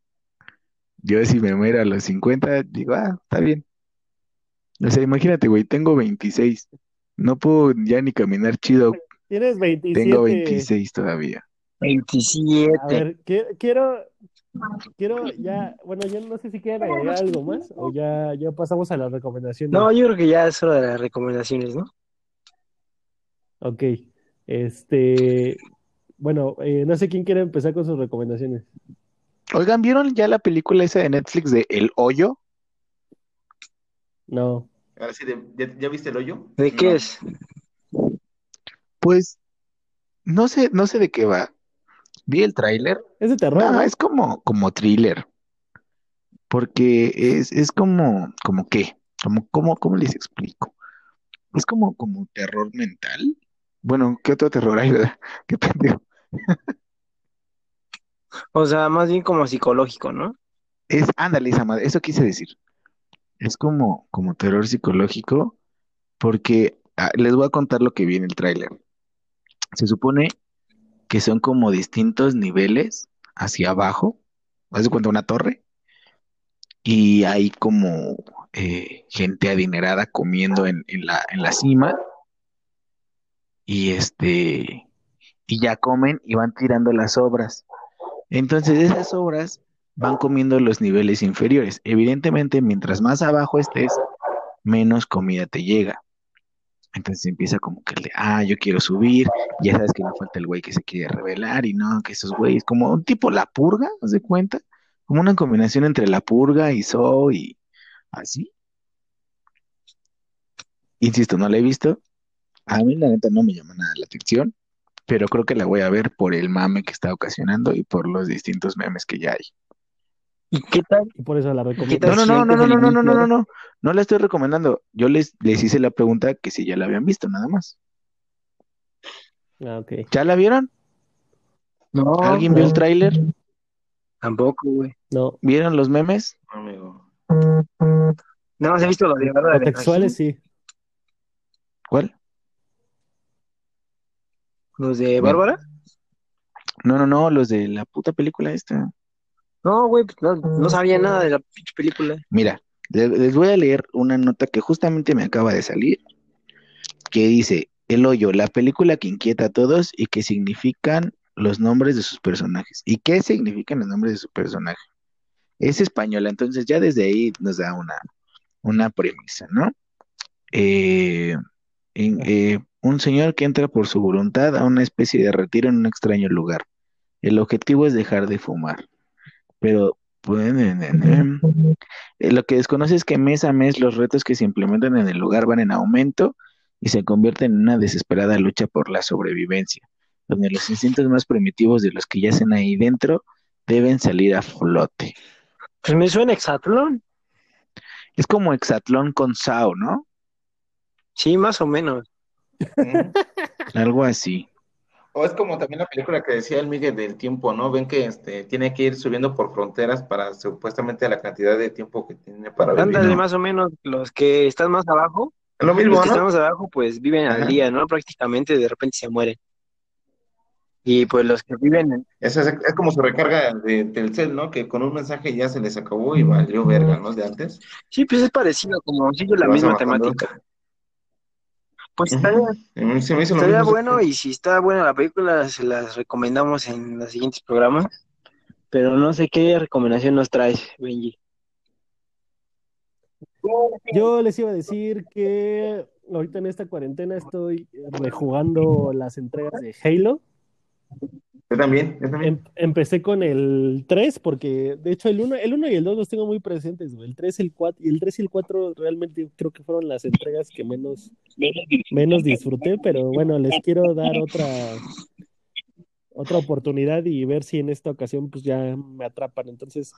Yo si me muero a los 50, digo, ah, está bien. O sea, imagínate, güey, tengo 26. No puedo ya ni caminar chido. Tienes 27. Tengo 26 todavía. 27. A ver, qui- quiero, quiero ya, bueno, yo no sé si quieren agregar algo más o ya, ya pasamos a las recomendaciones. No, yo creo que ya es hora de las recomendaciones, ¿no? Ok, este, bueno, eh, no sé quién quiere empezar con sus recomendaciones. Oigan, ¿vieron ya la película esa de Netflix de El Hoyo? No, Ahora sí, de- ¿ya, ya viste el hoyo? ¿De qué No. es? Pues no sé, no sé de qué va. Vi el tráiler. es de terror, No, ¿no? es como, como thriller. Porque es, es como, como qué, como, como, ¿cómo les explico? Es como, como terror mental. Bueno, ¿qué otro terror hay, verdad? Qué pendejo. O sea, más bien como psicológico, ¿no? Es, ándale, esa madre, eso quise decir. Es como, como terror psicológico, porque ah, les voy a contar lo que vi en el tráiler. Se supone que son como distintos niveles hacia abajo. ¿Haz de cuenta una torre? Y hay como eh, gente adinerada comiendo en, en la, en la cima. Y este, y ya comen y van tirando las obras. Entonces esas obras van comiendo los niveles inferiores. Evidentemente, mientras más abajo estés, menos comida te llega. Entonces empieza como que ah, yo quiero subir, ya sabes que no falta el güey que se quiere revelar y no, que esos güeyes, como un tipo la purga, ¿haz de cuenta? Como una combinación entre la purga y so y así. Insisto, no la he visto. A mí la neta no me llama nada la atención, pero creo que la voy a ver por el mame que está ocasionando y por los distintos memes que ya hay. ¿Y qué tal? Y por eso la ¿Qué recomiendo. No, no, no, no, no, no, no, no, no, no, no, no la estoy recomendando. Yo les, les hice la pregunta que si ya la habían visto, nada más. Ah, ok. ¿Ya la vieron? No, ¿Alguien vio el no, tráiler? tampoco, güey. No, ¿Vieron los memes? Amigo. No, has visto lo de textuales Regil? sí. ¿Cuál? ¿Los de. Bárbara? No, no, no, los de la puta película esta. No, güey, pues no, no sabía nada de la película. Mira, le- les voy a leer una nota que justamente me acaba de salir, que dice, El Hoyo, la película que inquieta a todos y que significan los nombres de sus personajes. ¿Y qué significan los nombres de su personaje? Es española, entonces ya desde ahí nos da una, una premisa, ¿no? Eh, en- eh, un señor que entra por su voluntad a una especie de retiro en un extraño lugar. El objetivo es dejar de fumar, pero pues, eh, lo que desconoce es que mes a mes los retos que se implementan en el lugar van en aumento y se convierten en una desesperada lucha por la sobrevivencia, donde los instintos más primitivos de los que yacen ahí dentro deben salir a flote. Pues me suena Exatlón. Es como Hexatlón con Sao, ¿no? Sí, más o menos. Algo así. O es como también la película que decía el Miguel del tiempo, ¿no? Ven que este tiene que ir subiendo por fronteras para supuestamente la cantidad de tiempo que tiene para vivir. Ándale, ¿no? más o menos. Los que están más abajo, Es lo los mismo, que ¿no? están más abajo, pues viven al día, ¿no? Prácticamente de repente se mueren. Y pues los que viven en... Eso es, es como su recarga de Telcel, ¿no? Que con un mensaje ya se les acabó y valió verga, ¿no? De antes. Sí, pues es parecido, como sigue la misma temática. Pues Ujú. estaría, se bueno y si está buena la película, se las recomendamos en los siguientes programas. Pero no sé qué recomendación nos traes, Benji. Yo les iba a decir que ahorita en esta cuarentena estoy rejugando las entregas de Halo. Yo también. Em- empecé con el 3 porque de hecho el 1, el 1 y el 2 los tengo muy presentes, güey. El 3, el 4 y el 3 y el 4 realmente creo que fueron las entregas que menos menos disfruté, pero bueno, les quiero dar otra otra oportunidad y ver si en esta ocasión pues ya me atrapan. Entonces,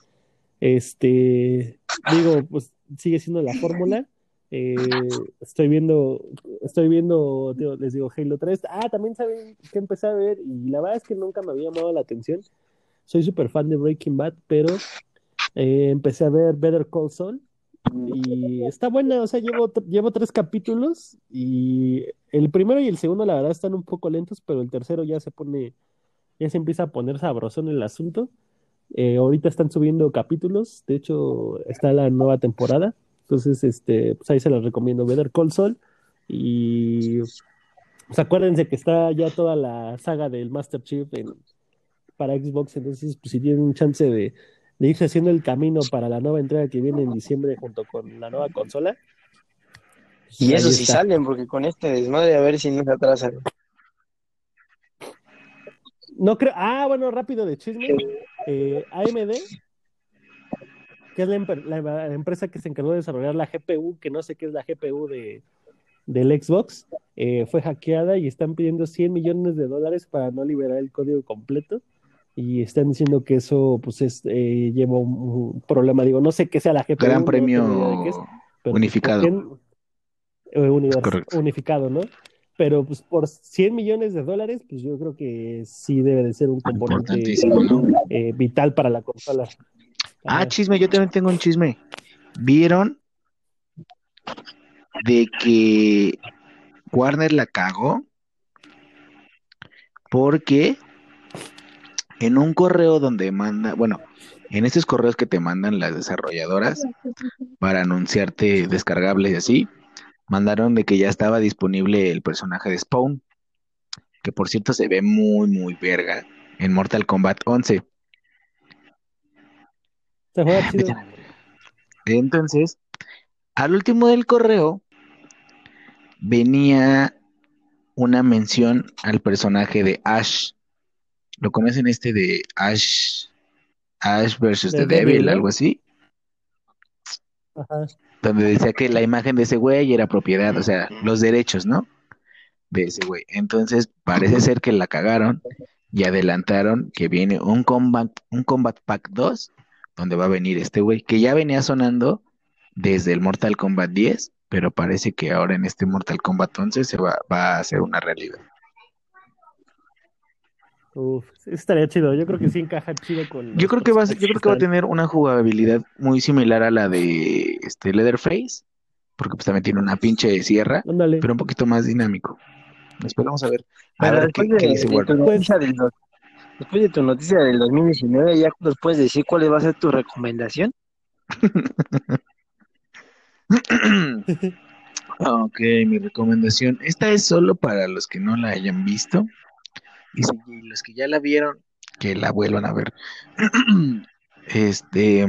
este digo, pues sigue siendo la fórmula. Eh, estoy viendo, estoy viendo, les digo, Halo 3. Ah, también saben que empecé a ver, y la verdad es que nunca me había llamado la atención. Soy súper fan de Breaking Bad, pero eh, empecé a ver Better Call Saul y está buena, o sea, llevo, llevo tres capítulos y el primero y el segundo la verdad están un poco lentos, pero el tercero ya se pone, ya se empieza a poner sabrosón el asunto. Eh, ahorita están subiendo capítulos, de hecho está la nueva temporada, entonces este, pues ahí se los recomiendo Better Call Saul Y pues acuérdense que está ya toda la saga del Master Chief en, para Xbox, entonces pues si tienen un chance de, de irse haciendo el camino para la nueva entrega que viene en diciembre junto con la nueva consola. pues, Y eso sí está. salen, porque con este desmadre a ver si no se atrasan. No creo. Ah, bueno, rápido de chisme. Eh, AMD, que es la, empe- la- la empresa que se encargó de desarrollar la GPU, que no sé qué es la GPU de, del Xbox, eh, fue hackeada y están pidiendo 100 millones de dólares para no liberar el código completo. Y están diciendo que eso pues es, eh, lleva un, problema. Digo, no sé qué sea la GPU. Gran premio es, pues, unificado. ¿por qué- eh, unificado, ¿no? Pero pues por 100 millones de dólares, pues yo creo que sí debe de ser un componente eh, vital para la consola. Ah, chisme, yo también tengo un chisme. ¿Vieron de que Warner la cagó? Porque en un correo donde manda, bueno, en estos correos que te mandan las desarrolladoras para anunciarte descargables y así, mandaron de que ya estaba disponible el personaje de Spawn, que por cierto se ve muy, muy verga en Mortal Kombat 11. Se juega chido. Entonces, al último del correo venía una mención al personaje de Ash. ¿Lo conocen este de Ash? Ash versus The Devil, algo así. Ajá. Donde decía que la imagen de ese güey era propiedad, o sea, los derechos, ¿no? De ese güey. Entonces, parece ser que la cagaron y adelantaron que viene un Combat, un Combat Pack 2, donde va a venir este güey, que ya venía sonando desde el Mortal Kombat 10, pero parece que ahora en este Mortal Kombat 11 se va, va a hacer una realidad. Uf, estaría chido. Yo creo que sí encaja chido con. Yo creo que va yo creo que va a tener una jugabilidad muy similar a la de este Leatherface, porque pues también tiene una pinche sierra, pero un poquito más dinámico. Esperamos a ver, a ver qué, de, dice de tu Warner. Después de tu noticia del 2019, ¿ya nos puedes decir cuál va a ser tu recomendación? Ok, mi recomendación. Esta es solo para los que no la hayan visto. Y si- los que ya la vieron, que la vuelvan a ver. Este.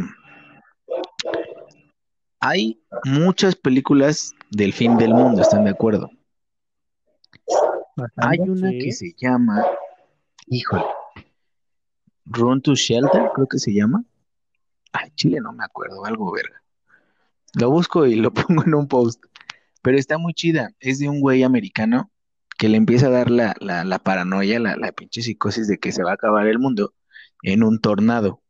Hay muchas películas del fin del mundo, ¿están de acuerdo? Hay una que se llama. Híjole. Run to Shelter, creo que se llama. Ay, Chile no me acuerdo, algo verga. Lo busco y lo pongo en un post. Pero está muy chida. Es de un güey americano que le empieza a dar la, la, la paranoia, la, la pinche psicosis de que se va a acabar el mundo en un tornado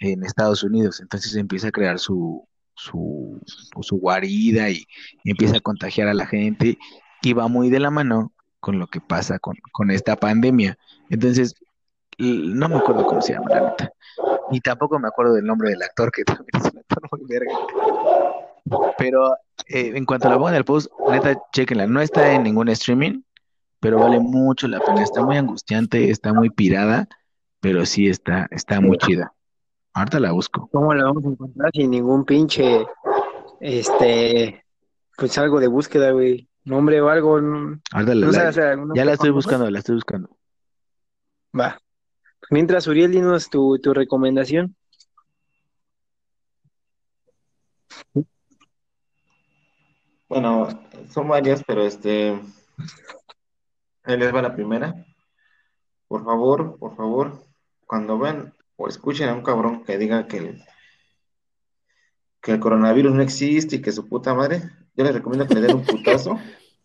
en Estados Unidos. Entonces empieza a crear su, su, su guarida y, y empieza a contagiar a la gente y va muy de la mano con lo que pasa con, con esta pandemia. Entonces, no me acuerdo cómo se llama, la neta. Y tampoco me acuerdo del nombre del actor, que también es un actor muy verga. Pero eh, en cuanto la pongan en el post, neta, chequenla. No está en ningún streaming, pero vale mucho la pena. Está muy angustiante, está muy pirada, pero sí está, está muy chida. Ahorita la busco. ¿Cómo la vamos a encontrar sin ningún pinche, este, pues algo de búsqueda, güey? Nombre o algo, no, Ahorita la- no la- ya la estoy plataforma? buscando, la estoy buscando. Va. Mientras, Uriel, dinos tu, tu recomendación. Bueno, son varias, pero este. Ahí les va la primera. Por favor, por favor, cuando vean o escuchen a un cabrón que diga que el, que el coronavirus no existe y que su puta madre, yo les recomiendo que le den un putazo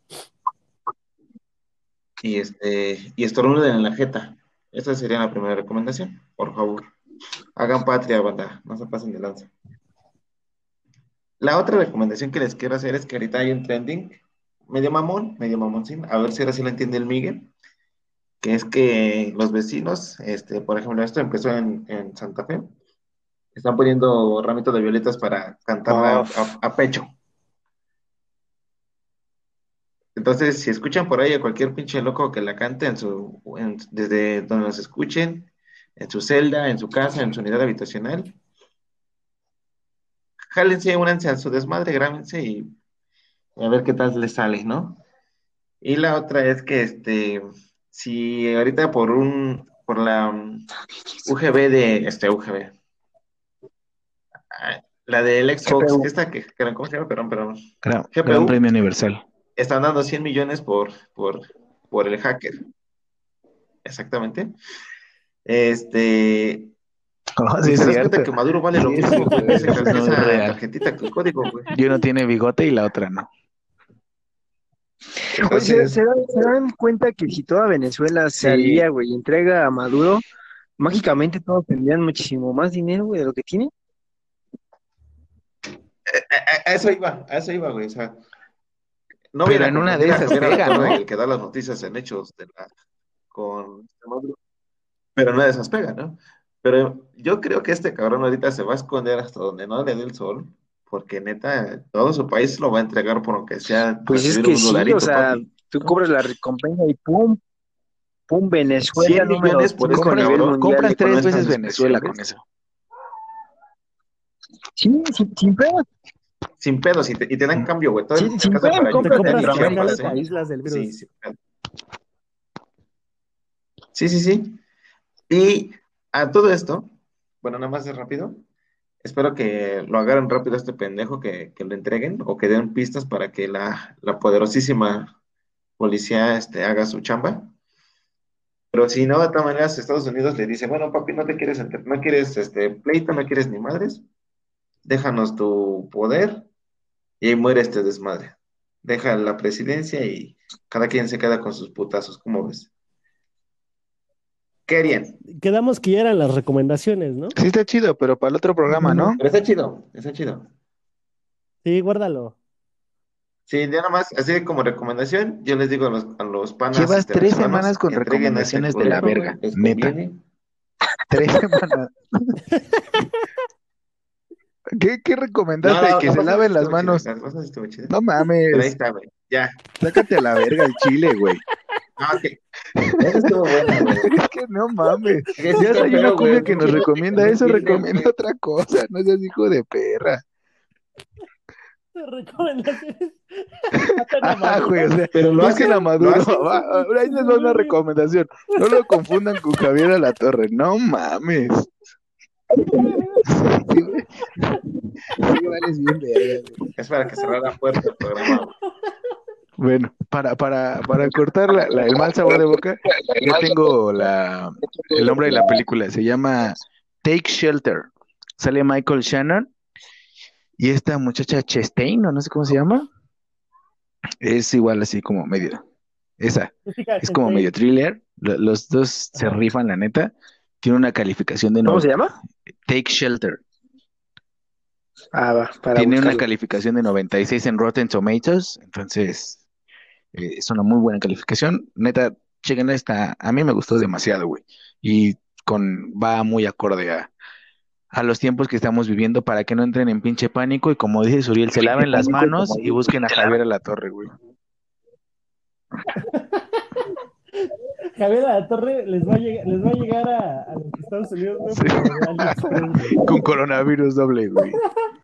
y este y estornuden en la jeta. Esa sería la primera recomendación. Por favor, hagan patria, banda, no se pasen de lanza. La otra recomendación que les quiero hacer es que ahorita hay un trending medio mamón, medio mamoncín, a ver si ahora sí lo entiende el Miguel, que es que los vecinos, este, por ejemplo, esto empezó en, en Santa Fe, están poniendo ramitos de violetas para a, a pecho. Entonces, si escuchan por ahí a cualquier pinche loco que la cante en su, en- desde donde nos escuchen, en su celda, en su casa, en su unidad habitacional, jálense, únanse a su desmadre, grábense y a ver qué tal le sale, ¿no? Y la otra es que, este, si ahorita por un, por la UGB de, este, UGB, ah, la del Xbox, GPU. esta que, que- ¿cómo se llama? Perdón, perdón. Gran, GPU. Gran Premio Universal. Están dando 100 millones por, por, por el hacker. Exactamente. Este, Oh, sí, ¿te es das cuenta cierto. que Maduro vale lo mismo, sí, es esa tarjetita, que el código, güey? Y uno tiene bigote y la otra no. Oye, ¿se, Entonces, se dan, se dan cuenta que si toda Venezuela se Sí. alía, güey, y entrega a Maduro, mágicamente todos tendrían muchísimo más dinero, güey, de lo que tienen? a, a eso iba, a eso iba, güey. O sea, no Pero en una de esas pega, ¿no? el que da las noticias en hechos de la, con este. Pero en una de esas pega, ¿no? Pero yo creo que este cabrón ahorita se va a esconder hasta donde no le dé el sol, porque neta, todo su país lo va a entregar por aunque sea Pues es que un sí, dolarito, o sea, papi. tú cobras la recompensa y pum, pum, Venezuela 100 número millones por cinco a este cabrón. tres veces Venezuela con eso. Sí, sin, sin pedos. Sin pedos, y te, y te dan cambio, güey. Todo Sí, el sin caso pedo, para Te compras ¿eh? aíslas del virus. Sí, sí. Sí, sí, sí. Y a todo esto, bueno, nada más de rápido. Espero que lo agarren rápido a este pendejo, que, que lo entreguen o que den pistas para que la, la poderosísima policía este, haga su chamba. Pero si no, de todas maneras, Estados Unidos le dice, bueno, papi, no te quieres, no quieres este pleito, no quieres ni madres, déjanos tu poder y ahí muere este desmadre. Deja la presidencia y cada quien se queda con sus putazos, ¿cómo ves? ¿Qué harían? Quedamos que ya eran las recomendaciones, ¿no? Sí está chido, pero para el otro programa, ¿no? Pero está chido, está chido. Sí, guárdalo. Sí, ya nada más, así como recomendación, yo les digo a los, a los panas Llevas este, tres semanas con a este recomendaciones de la verga, neta. Tres semanas. ¿Qué, qué recomendaste? No, que no, se no, laven las chido, manos. las. No Pero ahí mames. está, güey. Ya. Sácate a la verga el chile, güey. Ah, ok. Eso estuvo bueno, güey. Es que no mames. Es Ya hay una cumbia que nos recomienda no eso, recomienda otra cosa. No seas hijo de perra. Recomendaciones. Ah, güey, o sea, Pero lo hacen, a Maduro. ahora ahí les va una recomendación. No lo confundan con Javier Alatorre. No mames. Sí, güey. Sí, vales bien verga, güey. Es para que cerrar la puerta del programa. güey. Bueno, para, para, para cortar la- la- el mal sabor de boca, ya tengo la, el nombre de la película. Se llama Take Shelter. Sale Michael Shannon y esta muchacha Chastain, o no sé cómo se llama. Es igual así como medio. Esa, es como medio thriller. Lo- Los dos se rifan, la neta. Tiene una calificación de ¿Cómo se llama? Take Shelter. Ah, va, para Tiene una calificación de 96 en Rotten Tomatoes, entonces eh, es una muy buena calificación. Neta, chequen esta, a mí me gustó demasiado, güey. Y con va muy acorde a, a los tiempos que estamos viviendo para que no entren en pinche pánico y como dice Suriel, se laven las manos y busquen a Javier a la torre, güey. Javier a la Torre les va a llegar, les va a, llegar a, a los Estados Unidos, Sí. Con coronavirus doble, güey.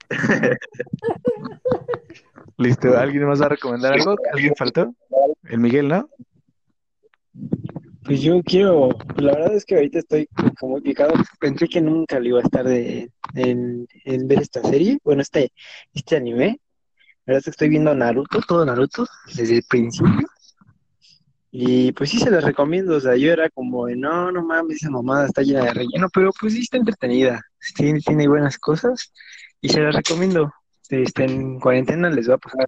Listo, ¿alguien más va a recomendar algo? ¿Alguien faltó? El Miguel, ¿no? Pues yo quiero, la verdad es que ahorita estoy como picado. Pensé que nunca le iba a estar de, en, en ver esta serie, bueno, este, este anime. La verdad es que estoy viendo Naruto, todo Naruto, desde el principio. Y pues sí se los recomiendo, o sea, yo era como de, no, no mames, esa mamada está llena de relleno, pero pues sí está entretenida, tiene, tiene buenas cosas y se las recomiendo. Este, en cuarentena les va a pasar,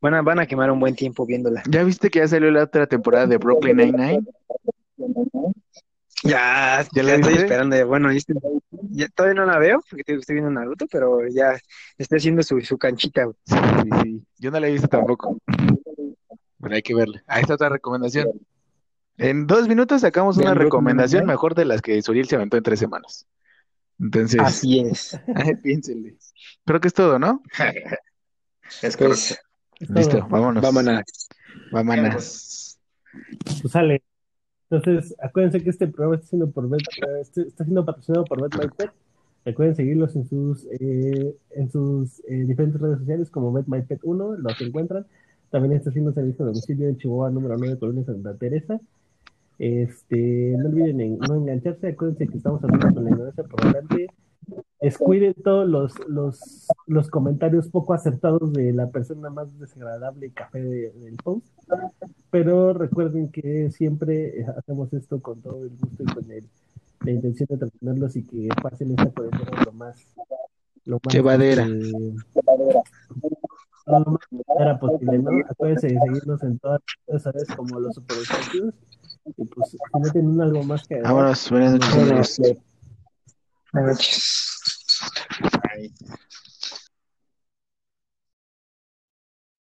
van a, van a quemar un buen tiempo viéndola. ¿Ya viste que ya salió la otra temporada de Brooklyn Nine-Nine? Ya, ¿Ya la ya estoy esperando. Bueno, ya todavía no la veo porque estoy viendo Naruto, pero ya está haciendo su, su canchita. güey. Sí, sí, sí. Yo no la he visto tampoco. Pero hay que verla. Ahí está otra recomendación. En dos minutos sacamos una recomendación mejor de las que Suriel se aventó en tres semanas. Entonces, Así es. piénsenle. Creo que es todo, ¿no? Es. Pues. Listo, vámonos. vámonos. Vámonos. Pues sale. Entonces, acuérdense que este programa está siendo por Bet- eh, este- está siendo patrocinado por Bet My Pet. Recuerden seguirlos en sus, eh, en sus eh, diferentes redes sociales como MedMyPet1, los encuentran. También está haciendo servicio de domicilio en Chihuahua, número 9, Colonia Santa Teresa. Este, no olviden en, no engancharse, acuérdense que estamos hablando con la ignorancia por delante. Descuiden todos los, los, los comentarios poco acertados de la persona más desagradable y café de- del post. Pero recuerden que siempre hacemos esto con todo el gusto y con el, la intención de entretenerlos y que pasen esta cuarentena lo más, lo más Llevadera. eh, más llevadera posible, ¿no? Acuérdense de seguirnos en todas las redes como los super Desconocidos. Y pues, si no tienen algo más que agregar, Vámonos, buenas noches. Bueno, amigos. Buenas noches. Bye.